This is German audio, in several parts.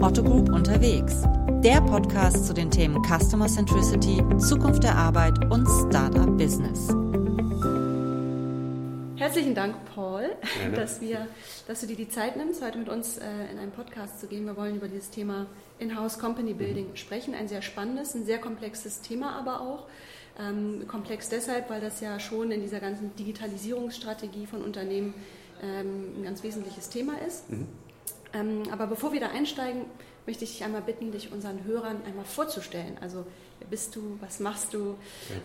Otto Group unterwegs. Der Podcast zu den Themen Customer Centricity, Zukunft der Arbeit und Startup Business. Herzlichen Dank, Paul, dass, wir, dass du dir die Zeit nimmst, heute mit uns äh, in einen Podcast zu gehen. Wir wollen über dieses Thema In-house Company Building mhm. sprechen. Ein sehr spannendes, ein sehr komplexes Thema aber auch. Ähm, komplex deshalb, weil das ja schon in dieser ganzen Digitalisierungsstrategie von Unternehmen ähm, ein ganz wesentliches Thema ist. Mhm. Ähm, aber bevor wir da einsteigen, möchte ich dich einmal bitten, dich unseren Hörern einmal vorzustellen. Also wer bist du, was machst du?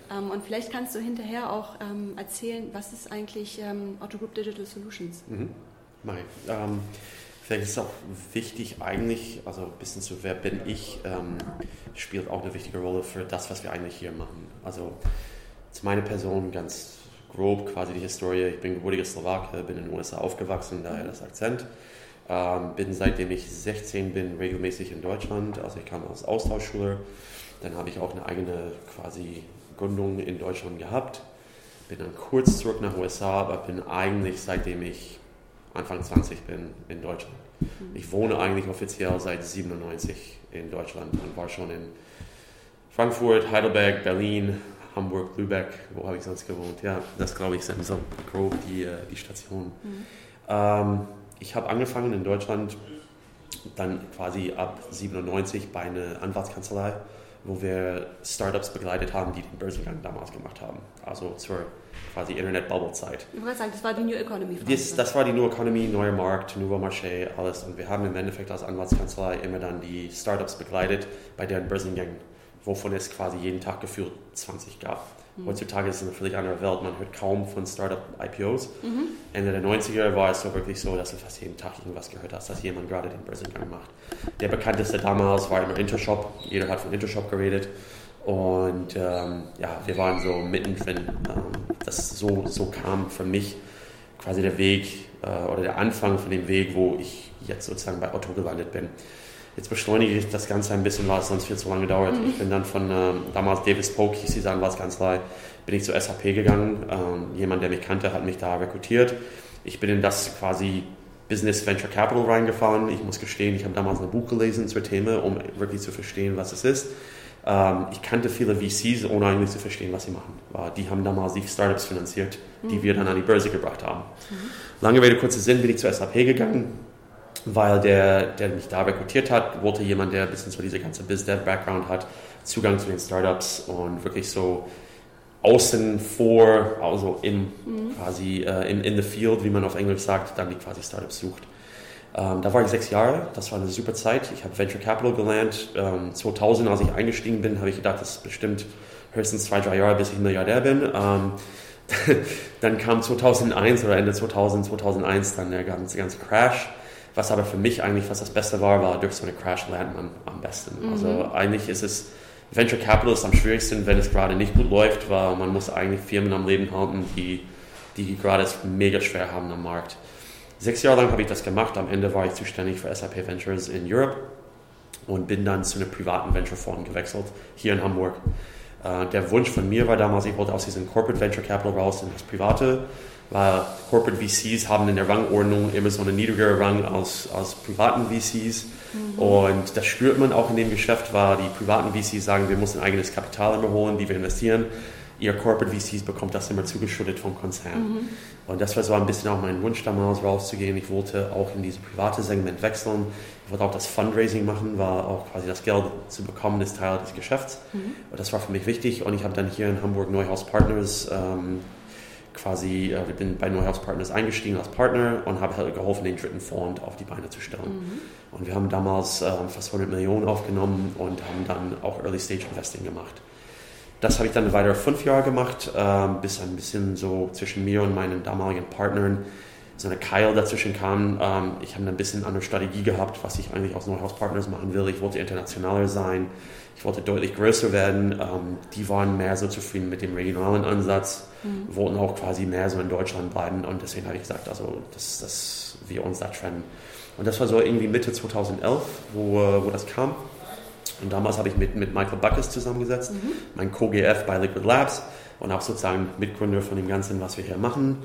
Ja. Ähm, und vielleicht kannst du hinterher auch ähm, erzählen, was ist eigentlich ähm, Otto Group Digital Solutions? Mhm. Mach Ähm, vielleicht ist es auch wichtig eigentlich, also ein bisschen zu wer bin ich, ähm, spielt auch eine wichtige Rolle für das, was wir eigentlich hier machen. Also zu meiner Person ganz grob quasi die Historie. Ich bin gebürtiger Slowake, bin in den USA aufgewachsen, daher das Akzent. Ähm, bin seitdem ich 16 bin regelmäßig in Deutschland. Also ich kam als Austauschschüler. Dann habe ich auch eine eigene quasi Gründung in Deutschland gehabt. Bin dann kurz zurück nach USA, aber bin eigentlich seitdem ich Anfang 20 bin in Deutschland. Mhm. Ich wohne eigentlich offiziell seit 97 in Deutschland und war schon in Frankfurt, Heidelberg, Berlin, Hamburg, Lübeck, wo habe ich sonst gewohnt? Ja, das glaube ich sind so grob die, äh, die Stationen. Mhm. Ähm, ich habe angefangen in Deutschland dann quasi ab 97 bei einer Anwaltskanzlei, wo wir Startups begleitet haben, die den Börsengang damals gemacht haben. Also zur quasi Internet-Bubble-Zeit. Ich wollte sagen, das war die New Economy. Das, das war die New Economy, neuer Markt, Nouveau Marché, alles. Und wir haben im Endeffekt als Anwaltskanzlei immer dann die Startups begleitet bei deren Börsengängen wovon es quasi jeden Tag gefühlt 20 gab. Mhm. Heutzutage ist es eine völlig andere Welt. Man hört kaum von Startup-IPOs. Mhm. Ende der 90er war es so wirklich so, dass du fast jeden Tag irgendwas gehört hast, dass jemand gerade den Börsengang macht. Der bekannteste damals war immer Intershop. Jeder hat von Intershop geredet. Und ähm, ja, wir waren so mittendrin. Ähm, das so, so kam für mich quasi der Weg äh, oder der Anfang von dem Weg, wo ich jetzt sozusagen bei Otto gelandet bin. Jetzt beschleunige ich das Ganze ein bisschen, weil es sonst viel zu lange dauert. Mhm. Ich bin dann von äh, damals Davis Polk, hieß diese Anwaltskanzlei, bin ich zur SAP gegangen. Ähm, jemand, der mich kannte, hat mich da rekrutiert. Ich bin in das quasi Business Venture Capital reingefahren. Ich muss gestehen, ich habe damals ein Buch gelesen zur Themen, um wirklich zu verstehen, was es ist. Ähm, ich kannte viele VCs, ohne eigentlich zu verstehen, was sie machen. Die haben damals die Startups finanziert, die mhm. wir dann an die Börse gebracht haben. Mhm. Lange Rede, kurzer Sinn, bin ich zur SAP gegangen weil der, der mich da rekrutiert hat, wollte jemand, der ein bisschen so diese ganze Biz-Dev-Background hat, Zugang zu den Startups und wirklich so außen vor, also im, mhm. quasi uh, in, in the field, wie man auf Englisch sagt, dann die quasi Startups sucht. Ähm, da war ich sechs Jahre, das war eine super Zeit. Ich habe Venture Capital gelernt. Ähm, 2000, als ich eingestiegen bin, habe ich gedacht, das ist bestimmt höchstens zwei, drei Jahre, bis ich Milliardär bin. Ähm, dann kam 2001 oder Ende 2000, 2001 dann der ganze, ganze Crash. Was aber für mich eigentlich fast das Beste war, war durch so eine Crash lernt man am besten. Mhm. Also eigentlich ist es, Venture Capital ist am schwierigsten, wenn es gerade nicht gut läuft, weil man muss eigentlich Firmen am Leben halten, die, die gerade es mega schwer haben am Markt. Sechs Jahre lang habe ich das gemacht. Am Ende war ich zuständig für SAP Ventures in Europe und bin dann zu einem privaten Venture Fonds gewechselt, hier in Hamburg. Uh, der Wunsch von mir war damals, ich wollte aus diesem Corporate Venture Capital raus in das Private weil Corporate VCs haben in der Rangordnung immer so einen niedrigeren Rang als, als privaten VCs. Mhm. Und das spürt man auch in dem Geschäft, weil die privaten VCs sagen, wir müssen eigenes Kapital immer holen, die wir investieren. Ihr Corporate VCs bekommt das immer zugeschüttet vom Konzern. Mhm. Und das war so ein bisschen auch mein Wunsch damals rauszugehen. Ich wollte auch in dieses private Segment wechseln. Ich wollte auch das Fundraising machen, war auch quasi das Geld zu bekommen, ist Teil des Geschäfts. Mhm. Und das war für mich wichtig. Und ich habe dann hier in Hamburg Neuhaus Partners ähm, quasi, äh, ich bin bei Neuhaus Partners eingestiegen als Partner und habe halt geholfen, den dritten Fonds auf die Beine zu stellen. Mhm. Und wir haben damals äh, fast 100 Millionen aufgenommen und haben dann auch Early Stage Investing gemacht. Das habe ich dann weitere fünf Jahre gemacht, äh, bis ein bisschen so zwischen mir und meinen damaligen Partnern so eine Keil dazwischen kam. Ähm, ich habe ein bisschen andere Strategie gehabt, was ich eigentlich aus Neuhaus Partners machen will. Ich wollte internationaler sein, ich wollte deutlich größer werden. Ähm, die waren mehr so zufrieden mit dem regionalen Ansatz, mhm. wollten auch quasi mehr so in Deutschland bleiben und deswegen habe ich gesagt, also dass, dass wir uns da trennen. Und das war so irgendwie Mitte 2011, wo, wo das kam. Und damals habe ich mit, mit Michael Buckes zusammengesetzt, mhm. mein Co-GF bei Liquid Labs und auch sozusagen Mitgründer von dem Ganzen, was wir hier machen.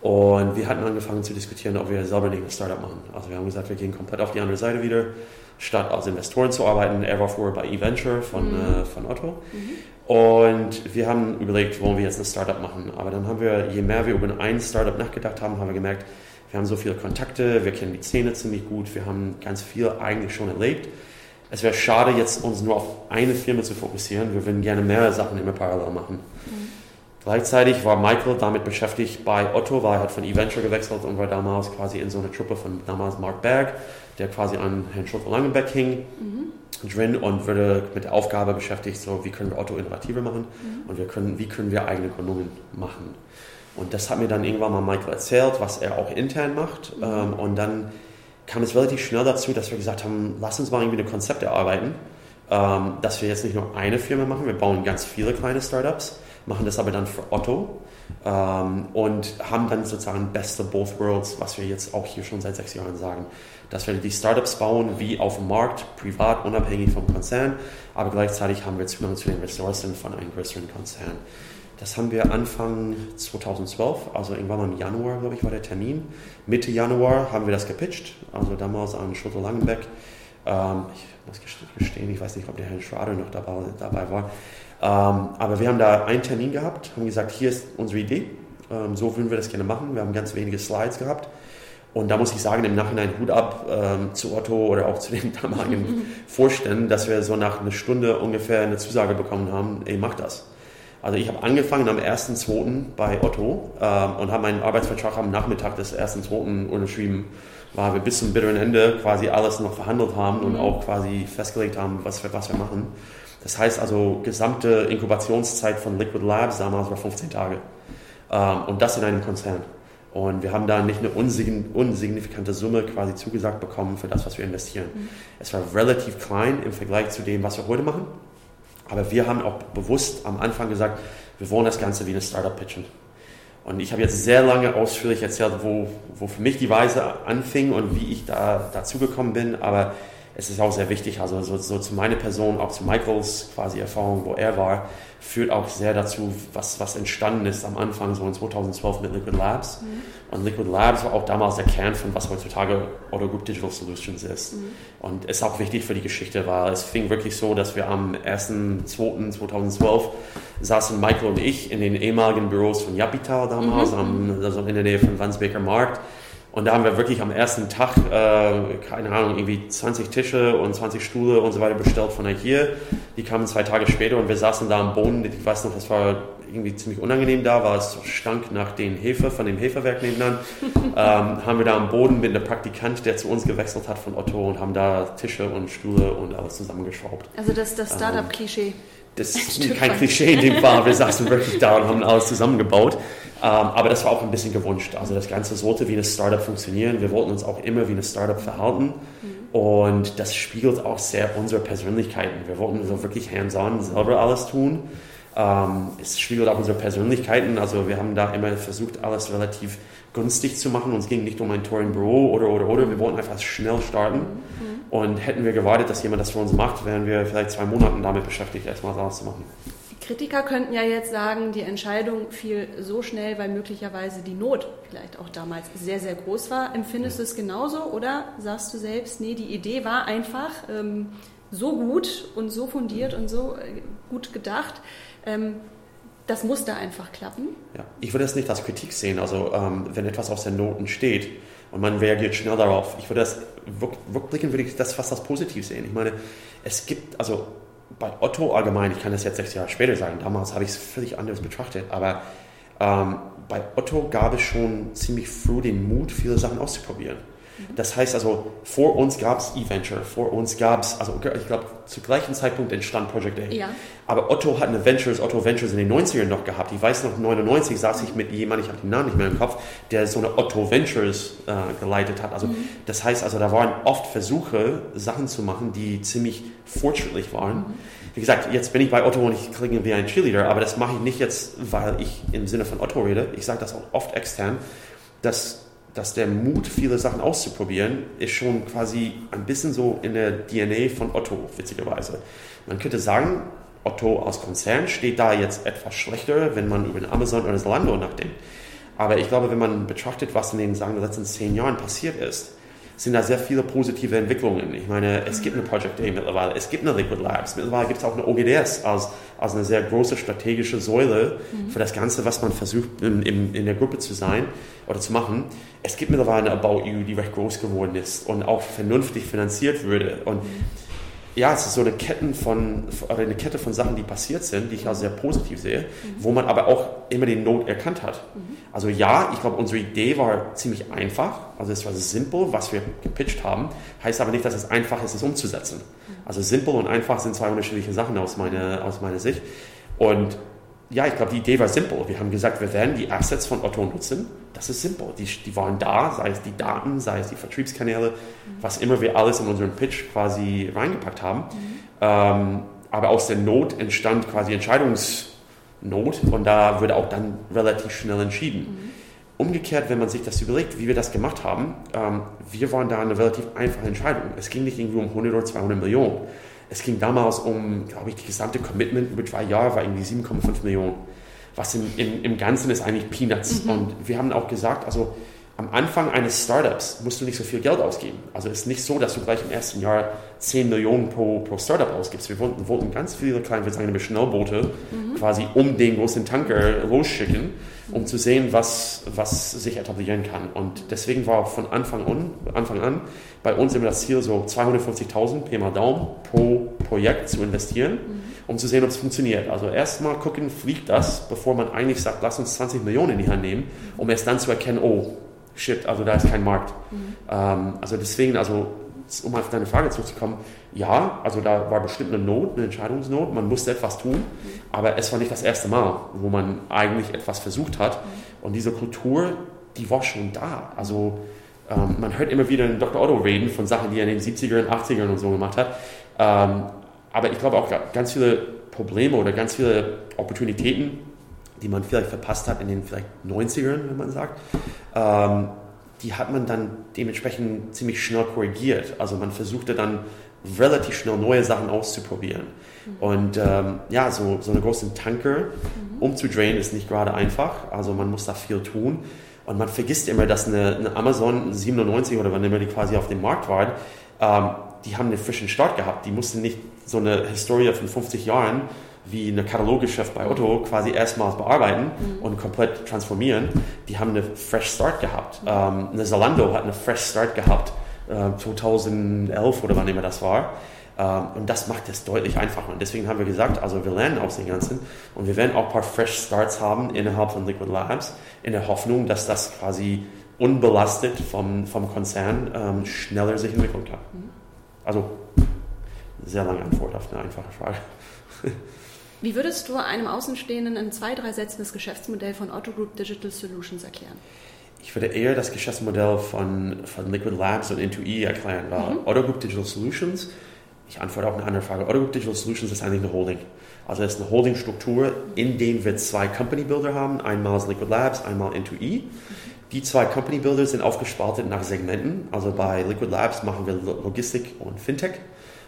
Und wir hatten angefangen zu diskutieren, ob wir selber nicht ein Startup machen. Also wir haben gesagt, wir gehen komplett auf die andere Seite wieder statt als Investoren zu arbeiten. Er war vorher bei eVenture von, mhm. äh, von Otto. Mhm. Und wir haben überlegt, wollen wir jetzt ein Startup machen. Aber dann haben wir, je mehr wir über ein Startup nachgedacht haben, haben wir gemerkt, wir haben so viele Kontakte, wir kennen die Szene ziemlich gut, wir haben ganz viel eigentlich schon erlebt. Es wäre schade, jetzt uns nur auf eine Firma zu fokussieren. Wir würden gerne mehrere Sachen immer parallel machen. Mhm. Gleichzeitig war Michael damit beschäftigt bei Otto, weil er hat von eVenture gewechselt und war damals quasi in so einer Truppe von damals Mark Berg, der quasi an Herrn Schulte-Langenbeck hing, mhm. drin und wurde mit der Aufgabe beschäftigt, so wie können wir Otto innovativer machen mhm. und wir können, wie können wir eigene Gründungen machen. Und das hat mir dann irgendwann mal Michael erzählt, was er auch intern macht. Mhm. Ähm, und dann kam es relativ schnell dazu, dass wir gesagt haben, lass uns mal irgendwie ein Konzept erarbeiten, ähm, dass wir jetzt nicht nur eine Firma machen, wir bauen ganz viele kleine Startups machen das aber dann für Otto ähm, und haben dann sozusagen best of both worlds, was wir jetzt auch hier schon seit sechs Jahren sagen. Dass wir die Startups bauen wie auf dem Markt, privat, unabhängig vom Konzern, aber gleichzeitig haben wir Zugang zu den Ressourcen von einem größeren Konzern. Das haben wir Anfang 2012, also irgendwann im Januar, glaube ich, war der Termin. Mitte Januar haben wir das gepitcht, also damals an Schulte Langenbeck. Ähm, ich muss gestehen, ich weiß nicht, ob der Herr Schrader noch dabei, dabei war. Ähm, aber wir haben da einen Termin gehabt, haben gesagt, hier ist unsere Idee, ähm, so würden wir das gerne machen. Wir haben ganz wenige Slides gehabt. Und da muss ich sagen, im Nachhinein Hut ab ähm, zu Otto oder auch zu den damaligen Vorständen, dass wir so nach einer Stunde ungefähr eine Zusage bekommen haben, ey, mach das. Also ich habe angefangen am 1.2. bei Otto ähm, und habe meinen Arbeitsvertrag am Nachmittag des 1.2. unterschrieben, weil wir bis zum bitteren Ende quasi alles noch verhandelt haben und mhm. auch quasi festgelegt haben, was wir, was wir machen. Das heißt also, gesamte Inkubationszeit von Liquid Labs damals war 15 Tage. Ähm, und das in einem Konzern. Und wir haben da nicht eine unsignifikante Summe quasi zugesagt bekommen für das, was wir investieren. Mhm. Es war relativ klein im Vergleich zu dem, was wir heute machen. Aber wir haben auch bewusst am Anfang gesagt, wir wollen das Ganze wie eine Startup pitchen. Und ich habe jetzt sehr lange ausführlich erzählt, wo, wo für mich die Weise anfing und wie ich da dazu gekommen bin. Aber es ist auch sehr wichtig, also so, so zu meiner Person, auch zu Michaels quasi Erfahrung, wo er war, führt auch sehr dazu, was, was entstanden ist am Anfang, so in 2012 mit Liquid Labs. Mhm. Und Liquid Labs war auch damals der Kern von was heutzutage Auto Group Digital Solutions ist. Mhm. Und ist auch wichtig für die Geschichte, weil es fing wirklich so, dass wir am 1.2.2012 saßen Michael und ich in den ehemaligen Büros von Japital damals, mhm. am, also in der Nähe von Wandsbeker Markt und da haben wir wirklich am ersten Tag, äh, keine Ahnung, irgendwie 20 Tische und 20 Stühle und so weiter bestellt von hier. Die kamen zwei Tage später und wir saßen da am Boden. Ich weiß noch, das war irgendwie ziemlich unangenehm da, weil es stank nach den Hefe, von dem Hefewerk nebenan. ähm, haben wir da am Boden mit einem Praktikant, der zu uns gewechselt hat von Otto und haben da Tische und Stühle und alles zusammengeschraubt. Also das, das Startup-Klischee. Ähm, das ist kein Klischee in dem Fall. Wir saßen wirklich da und haben alles zusammengebaut. Ähm, aber das war auch ein bisschen gewünscht. Also das Ganze sollte wie eine Startup funktionieren. Wir wollten uns auch immer wie eine Startup verhalten. Mhm. Und das spiegelt auch sehr unsere Persönlichkeiten. Wir wollten so wirklich hands-on selber alles tun. Ähm, es spiegelt auch unsere Persönlichkeiten. Also wir haben da immer versucht, alles relativ günstig zu machen. Uns ging nicht um ein Tor im Büro oder, oder, oder. Wir wollten einfach schnell starten. Mhm und hätten wir gewartet, dass jemand das für uns macht, wären wir vielleicht zwei Monate damit beschäftigt, erstmal das zu machen. Die Kritiker könnten ja jetzt sagen, die Entscheidung fiel so schnell, weil möglicherweise die Not vielleicht auch damals sehr, sehr groß war. Empfindest du es genauso oder sagst du selbst, nee, die Idee war einfach ähm, so gut und so fundiert und so äh, gut gedacht, ähm, das musste einfach klappen? Ja, ich würde das nicht als Kritik sehen. Also ähm, wenn etwas aus den Noten steht, und man reagiert schnell darauf. Ich würde das, rückblickend würde ich das fast als positiv sehen. Ich meine, es gibt, also bei Otto allgemein, ich kann das jetzt sechs Jahre später sagen, damals habe ich es völlig anders betrachtet, aber ähm, bei Otto gab es schon ziemlich früh den Mut, viele Sachen auszuprobieren. Das heißt also, vor uns gab es eVenture, vor uns gab es, also ich glaube, zu gleichen Zeitpunkt entstand Project A. Ja. Aber Otto hat eine Ventures, Otto Ventures in den 90ern noch gehabt. Ich weiß noch, 99 saß ich mit jemandem, ich habe den Namen nicht mehr im Kopf, der so eine Otto Ventures äh, geleitet hat. Also mhm. das heißt also, da waren oft Versuche, Sachen zu machen, die ziemlich fortschrittlich waren. Mhm. Wie gesagt, jetzt bin ich bei Otto und ich klinge wie ein Cheerleader, aber das mache ich nicht jetzt, weil ich im Sinne von Otto rede. Ich sage das auch oft extern, dass dass der Mut, viele Sachen auszuprobieren, ist schon quasi ein bisschen so in der DNA von Otto, witzigerweise. Man könnte sagen, Otto als Konzern steht da jetzt etwas schlechter, wenn man über den Amazon oder Zalando nachdenkt. Aber ich glaube, wenn man betrachtet, was in den sagen, letzten zehn Jahren passiert ist, sind da sehr viele positive Entwicklungen. Ich meine, es gibt eine Project A mittlerweile, es gibt eine Liquid Labs, mittlerweile gibt es auch eine OGDS als, als eine sehr große strategische Säule mhm. für das Ganze, was man versucht in, in, in, der Gruppe zu sein oder zu machen. Es gibt mittlerweile eine About You, die recht groß geworden ist und auch vernünftig finanziert würde. Und mhm ja, es ist so eine, Ketten von, eine Kette von Sachen, die passiert sind, die ich auch sehr positiv sehe, mhm. wo man aber auch immer die Not erkannt hat. Mhm. Also ja, ich glaube, unsere Idee war ziemlich einfach, also es war simpel, was wir gepitcht haben, heißt aber nicht, dass es einfach ist, es umzusetzen. Mhm. Also simpel und einfach sind zwei unterschiedliche Sachen aus meiner, aus meiner Sicht. Und ja, ich glaube, die Idee war simpel. Wir haben gesagt, wir werden die Assets von Otto nutzen. Das ist simpel. Die, die waren da, sei es die Daten, sei es die Vertriebskanäle, mhm. was immer wir alles in unseren Pitch quasi reingepackt haben. Mhm. Ähm, aber aus der Not entstand quasi Entscheidungsnot und da wurde auch dann relativ schnell entschieden. Mhm. Umgekehrt, wenn man sich das überlegt, wie wir das gemacht haben, ähm, wir waren da eine relativ einfache Entscheidung. Es ging nicht irgendwie um 100 oder 200 Millionen es ging damals um, glaube ich, die gesamte Commitment über zwei Jahre war irgendwie 7,5 Millionen. Was im, im, im Ganzen ist eigentlich Peanuts. Mhm. Und wir haben auch gesagt, also am Anfang eines Startups musst du nicht so viel Geld ausgeben. Also es ist nicht so, dass du gleich im ersten Jahr 10 Millionen pro, pro Startup ausgibst. Wir wollten, wollten ganz viele kleine, wir sagen Schnellboote mhm. quasi um den großen Tanker losschicken, um zu sehen, was, was sich etablieren kann. Und deswegen war von Anfang an, Anfang an bei uns immer das Ziel, so 250.000 Pi mal Daumen pro Projekt zu investieren, mhm. um zu sehen, ob es funktioniert. Also erstmal gucken, fliegt das, bevor man eigentlich sagt, lass uns 20 Millionen in die Hand nehmen, um erst dann zu erkennen, oh, shit, also da ist kein Markt. Mhm. Ähm, also deswegen, also um auf deine Frage zurückzukommen, ja, also da war bestimmt eine Not, eine Entscheidungsnot, man musste etwas tun, mhm. aber es war nicht das erste Mal, wo man eigentlich etwas versucht hat. Mhm. Und diese Kultur, die war schon da. Also ähm, man hört immer wieder Dr. Otto reden von Sachen, die er in den 70ern, 80ern und so gemacht hat. Ähm, aber ich glaube auch ganz viele Probleme oder ganz viele Opportunitäten, die man vielleicht verpasst hat in den vielleicht 90ern, wenn man sagt, ähm, die hat man dann dementsprechend ziemlich schnell korrigiert. Also man versuchte dann relativ schnell neue Sachen auszuprobieren. Mhm. Und ähm, ja, so, so einen großen Tanker mhm. umzudrehen ist nicht gerade einfach. Also man muss da viel tun. Und man vergisst immer, dass eine, eine Amazon 97 oder wann immer die quasi auf dem Markt waren, ähm, die haben einen frischen Start gehabt. Die mussten nicht so eine Historie von 50 Jahren wie eine Kataloggeschäft bei Otto quasi erstmals bearbeiten mhm. und komplett transformieren. Die haben eine Fresh Start gehabt. Ähm, eine Zalando hat eine Fresh Start gehabt, äh, 2011 oder wann immer das war. Ähm, und das macht es deutlich einfacher. Und deswegen haben wir gesagt, also wir lernen aus den Ganzen und wir werden auch ein paar Fresh Starts haben innerhalb von Liquid Labs, in der Hoffnung, dass das quasi unbelastet vom, vom Konzern ähm, schneller sich entwickeln kann. Mhm. Also, sehr lange Antwort auf eine einfache Frage. Wie würdest du einem Außenstehenden in zwei, drei Sätzen das Geschäftsmodell von Otto Group Digital Solutions erklären? Ich würde eher das Geschäftsmodell von, von Liquid Labs und Into-E erklären, weil mhm. Otto Group Digital Solutions, ich antworte auf eine andere Frage, Otto Group Digital Solutions ist eigentlich eine Holding. Also es ist eine Holdingstruktur, in der wir zwei Company Builder haben, einmal Liquid Labs, einmal Into-E. Mhm. Die zwei Company Builder sind aufgespaltet nach Segmenten. Also bei Liquid Labs machen wir Logistik und Fintech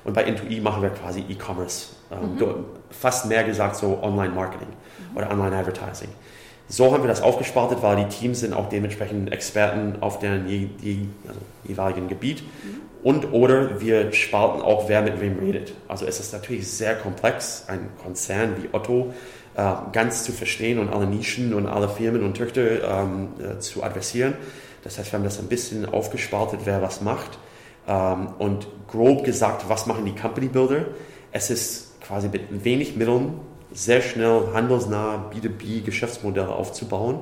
und bei Into-E machen wir quasi E-Commerce. Ähm, mhm. Fast mehr gesagt so Online-Marketing mhm. oder Online-Advertising. So haben wir das aufgespaltet, weil die Teams sind auch dementsprechend Experten auf deren je, je, also jeweiligen Gebiet. Mhm. Und oder wir spalten auch, wer mit wem redet. Also es ist natürlich sehr komplex, ein Konzern wie Otto äh, ganz zu verstehen und alle Nischen und alle Firmen und Töchter ähm, äh, zu adressieren. Das heißt, wir haben das ein bisschen aufgespaltet, wer was macht. Ähm, und grob gesagt, was machen die Company Builder? Es ist quasi mit wenig Mitteln sehr schnell handelsnah B2B-Geschäftsmodelle aufzubauen,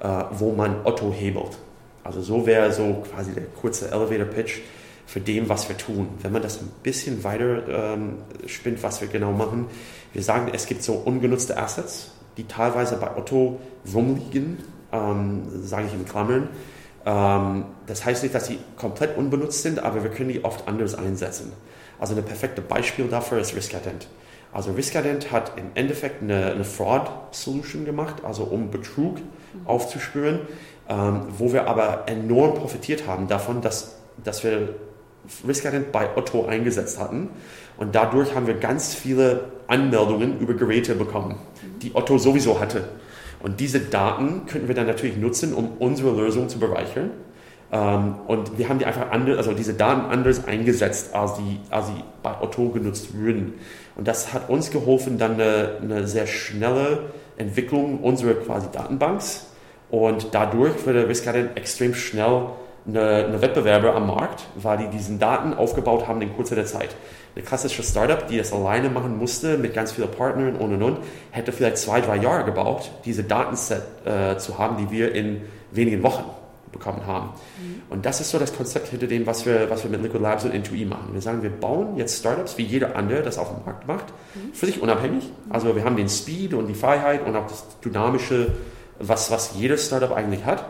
äh, wo man Otto hebelt. Also so wäre so quasi der kurze Elevator-Pitch für dem, was wir tun. Wenn man das ein bisschen weiter ähm, spinnt, was wir genau machen, wir sagen, es gibt so ungenutzte Assets, die teilweise bei Otto rumliegen, ähm, sage ich in Klammern, ähm, das heißt nicht, dass sie komplett unbenutzt sind, aber wir können die oft anders einsetzen. Also ein perfektes Beispiel dafür ist Riskadent. Also Riskadent hat im Endeffekt eine, eine Fraud-Solution gemacht, also um Betrug mhm. aufzuspüren, ähm, wo wir aber enorm profitiert haben davon, dass, dass wir Riskadent bei Otto eingesetzt hatten. Und dadurch haben wir ganz viele Anmeldungen über Geräte bekommen, die Otto sowieso hatte. Und diese Daten könnten wir dann natürlich nutzen, um unsere Lösung zu bereichern. Ähm, und wir haben die einfach andere, also diese Daten anders eingesetzt, als die, als sie bei Otto genutzt würden. Und das hat uns geholfen, dann eine, eine sehr schnelle Entwicklung unserer quasi Datenbanks. Und dadurch wurde Riskaden extrem schnell eine, eine Wettbewerber am Markt, weil die diesen Daten aufgebaut haben in kurzer Zeit. Eine klassische Startup, die das alleine machen musste, mit ganz vielen Partnern und und und, hätte vielleicht zwei, drei Jahre gebraucht, diese Datenset äh, zu haben, die wir in wenigen Wochen bekommen haben. Mhm. Und das ist so das Konzept hinter dem, was wir, was wir mit Liquid Labs und Intui machen. Wir sagen, wir bauen jetzt Startups, wie jeder andere das auf dem Markt macht, mhm. für sich unabhängig. Also wir haben den Speed und die Freiheit und auch das Dynamische, was, was jedes Startup eigentlich hat,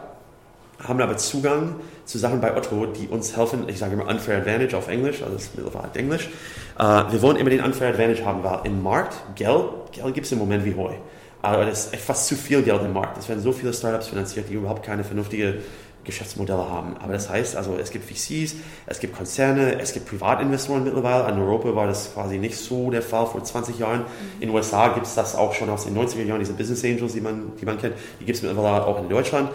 haben aber Zugang zu Sachen bei Otto, die uns helfen. Ich sage immer Unfair Advantage auf Englisch, also das ist mittlerweile Englisch. Äh, wir wollen immer den Unfair Advantage haben, weil im Markt Geld, Geld gibt es im Moment wie Heu. Aber das ist fast zu viel Geld im Markt. Es werden so viele Startups finanziert, die überhaupt keine vernünftige Geschäftsmodelle haben. Aber das heißt, also es gibt VCs, es gibt Konzerne, es gibt Privatinvestoren mittlerweile. In Europa war das quasi nicht so der Fall vor 20 Jahren. In den USA gibt es das auch schon aus den 90er Jahren, diese Business Angels, die man, die man kennt. Die gibt es mittlerweile auch in Deutschland.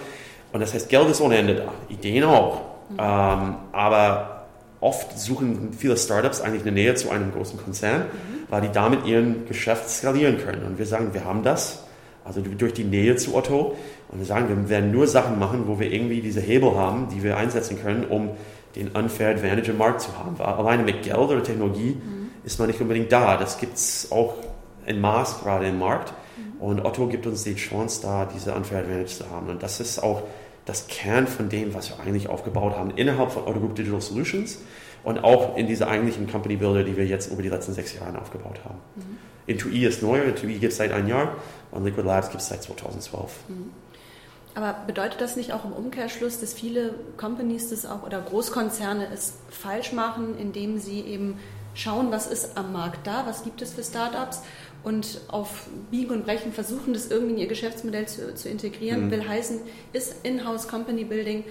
Und das heißt, Geld ist ohne Ende da, Ideen auch. Mhm. Ähm, aber oft suchen viele Startups eigentlich eine Nähe zu einem großen Konzern, mhm. weil die damit ihren Geschäft skalieren können. Und wir sagen, wir haben das, also durch die Nähe zu Otto. Und wir sagen, wir werden nur Sachen machen, wo wir irgendwie diese Hebel haben, die wir einsetzen können, um den Unfair Advantage im Markt zu haben. Weil alleine mit Geld oder Technologie mhm. ist man nicht unbedingt da. Das gibt es auch in Maß gerade im Markt. Mhm. Und Otto gibt uns die Chance, da diese Unfair Advantage zu haben. Und das ist auch das Kern von dem, was wir eigentlich aufgebaut haben innerhalb von Auto Group Digital Solutions und auch in dieser eigentlichen Company Builder, die wir jetzt über die letzten sechs Jahre aufgebaut haben. Mhm. Intui ist neu, Intui gibt es seit einem Jahr und Liquid Labs gibt es seit 2012. Mhm. Aber bedeutet das nicht auch im Umkehrschluss, dass viele Companies das auch oder Großkonzerne es falsch machen, indem sie eben schauen, was ist am Markt da, was gibt es für Startups und auf Biegen und Brechen versuchen, das irgendwie in ihr Geschäftsmodell zu, zu integrieren, mhm. will heißen, ist In-house Company Building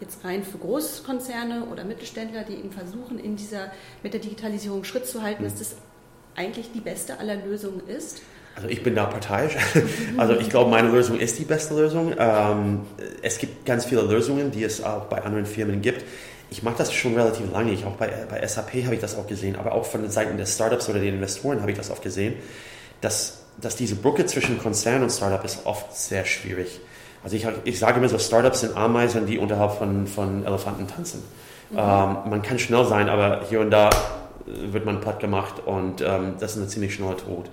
jetzt rein für Großkonzerne oder Mittelständler, die eben versuchen, in dieser, mit der Digitalisierung Schritt zu halten, mhm. dass das eigentlich die beste aller Lösungen ist? Also ich bin da parteiisch. Also ich glaube, meine Lösung ist die beste Lösung. Ähm, es gibt ganz viele Lösungen, die es auch bei anderen Firmen gibt ich mache das schon relativ lange. Ich auch bei, bei SAP habe ich das auch gesehen, aber auch von den Seiten der Startups oder den Investoren habe ich das oft gesehen, dass, dass diese Brücke zwischen Konzern und Startup ist oft sehr schwierig. Also ich, ich sage immer so, Startups sind Ameisen, die unterhalb von, von Elefanten tanzen. Mhm. Ähm, man kann schnell sein, aber hier und da wird man platt gemacht und ähm, das ist eine ziemlich schnelle Tod.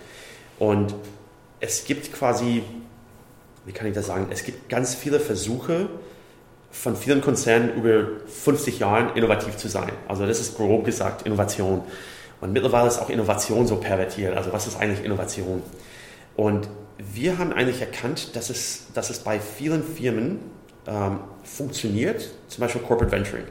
Und es gibt quasi, wie kann ich das sagen, es gibt ganz viele Versuche, von vielen Konzernen über 50 Jahren innovativ zu sein. Also das ist grob gesagt Innovation. Und mittlerweile ist auch Innovation so pervertiert. Also was ist eigentlich Innovation? Und wir haben eigentlich erkannt, dass es, dass es bei vielen Firmen ähm, funktioniert, zum Beispiel Corporate Venturing.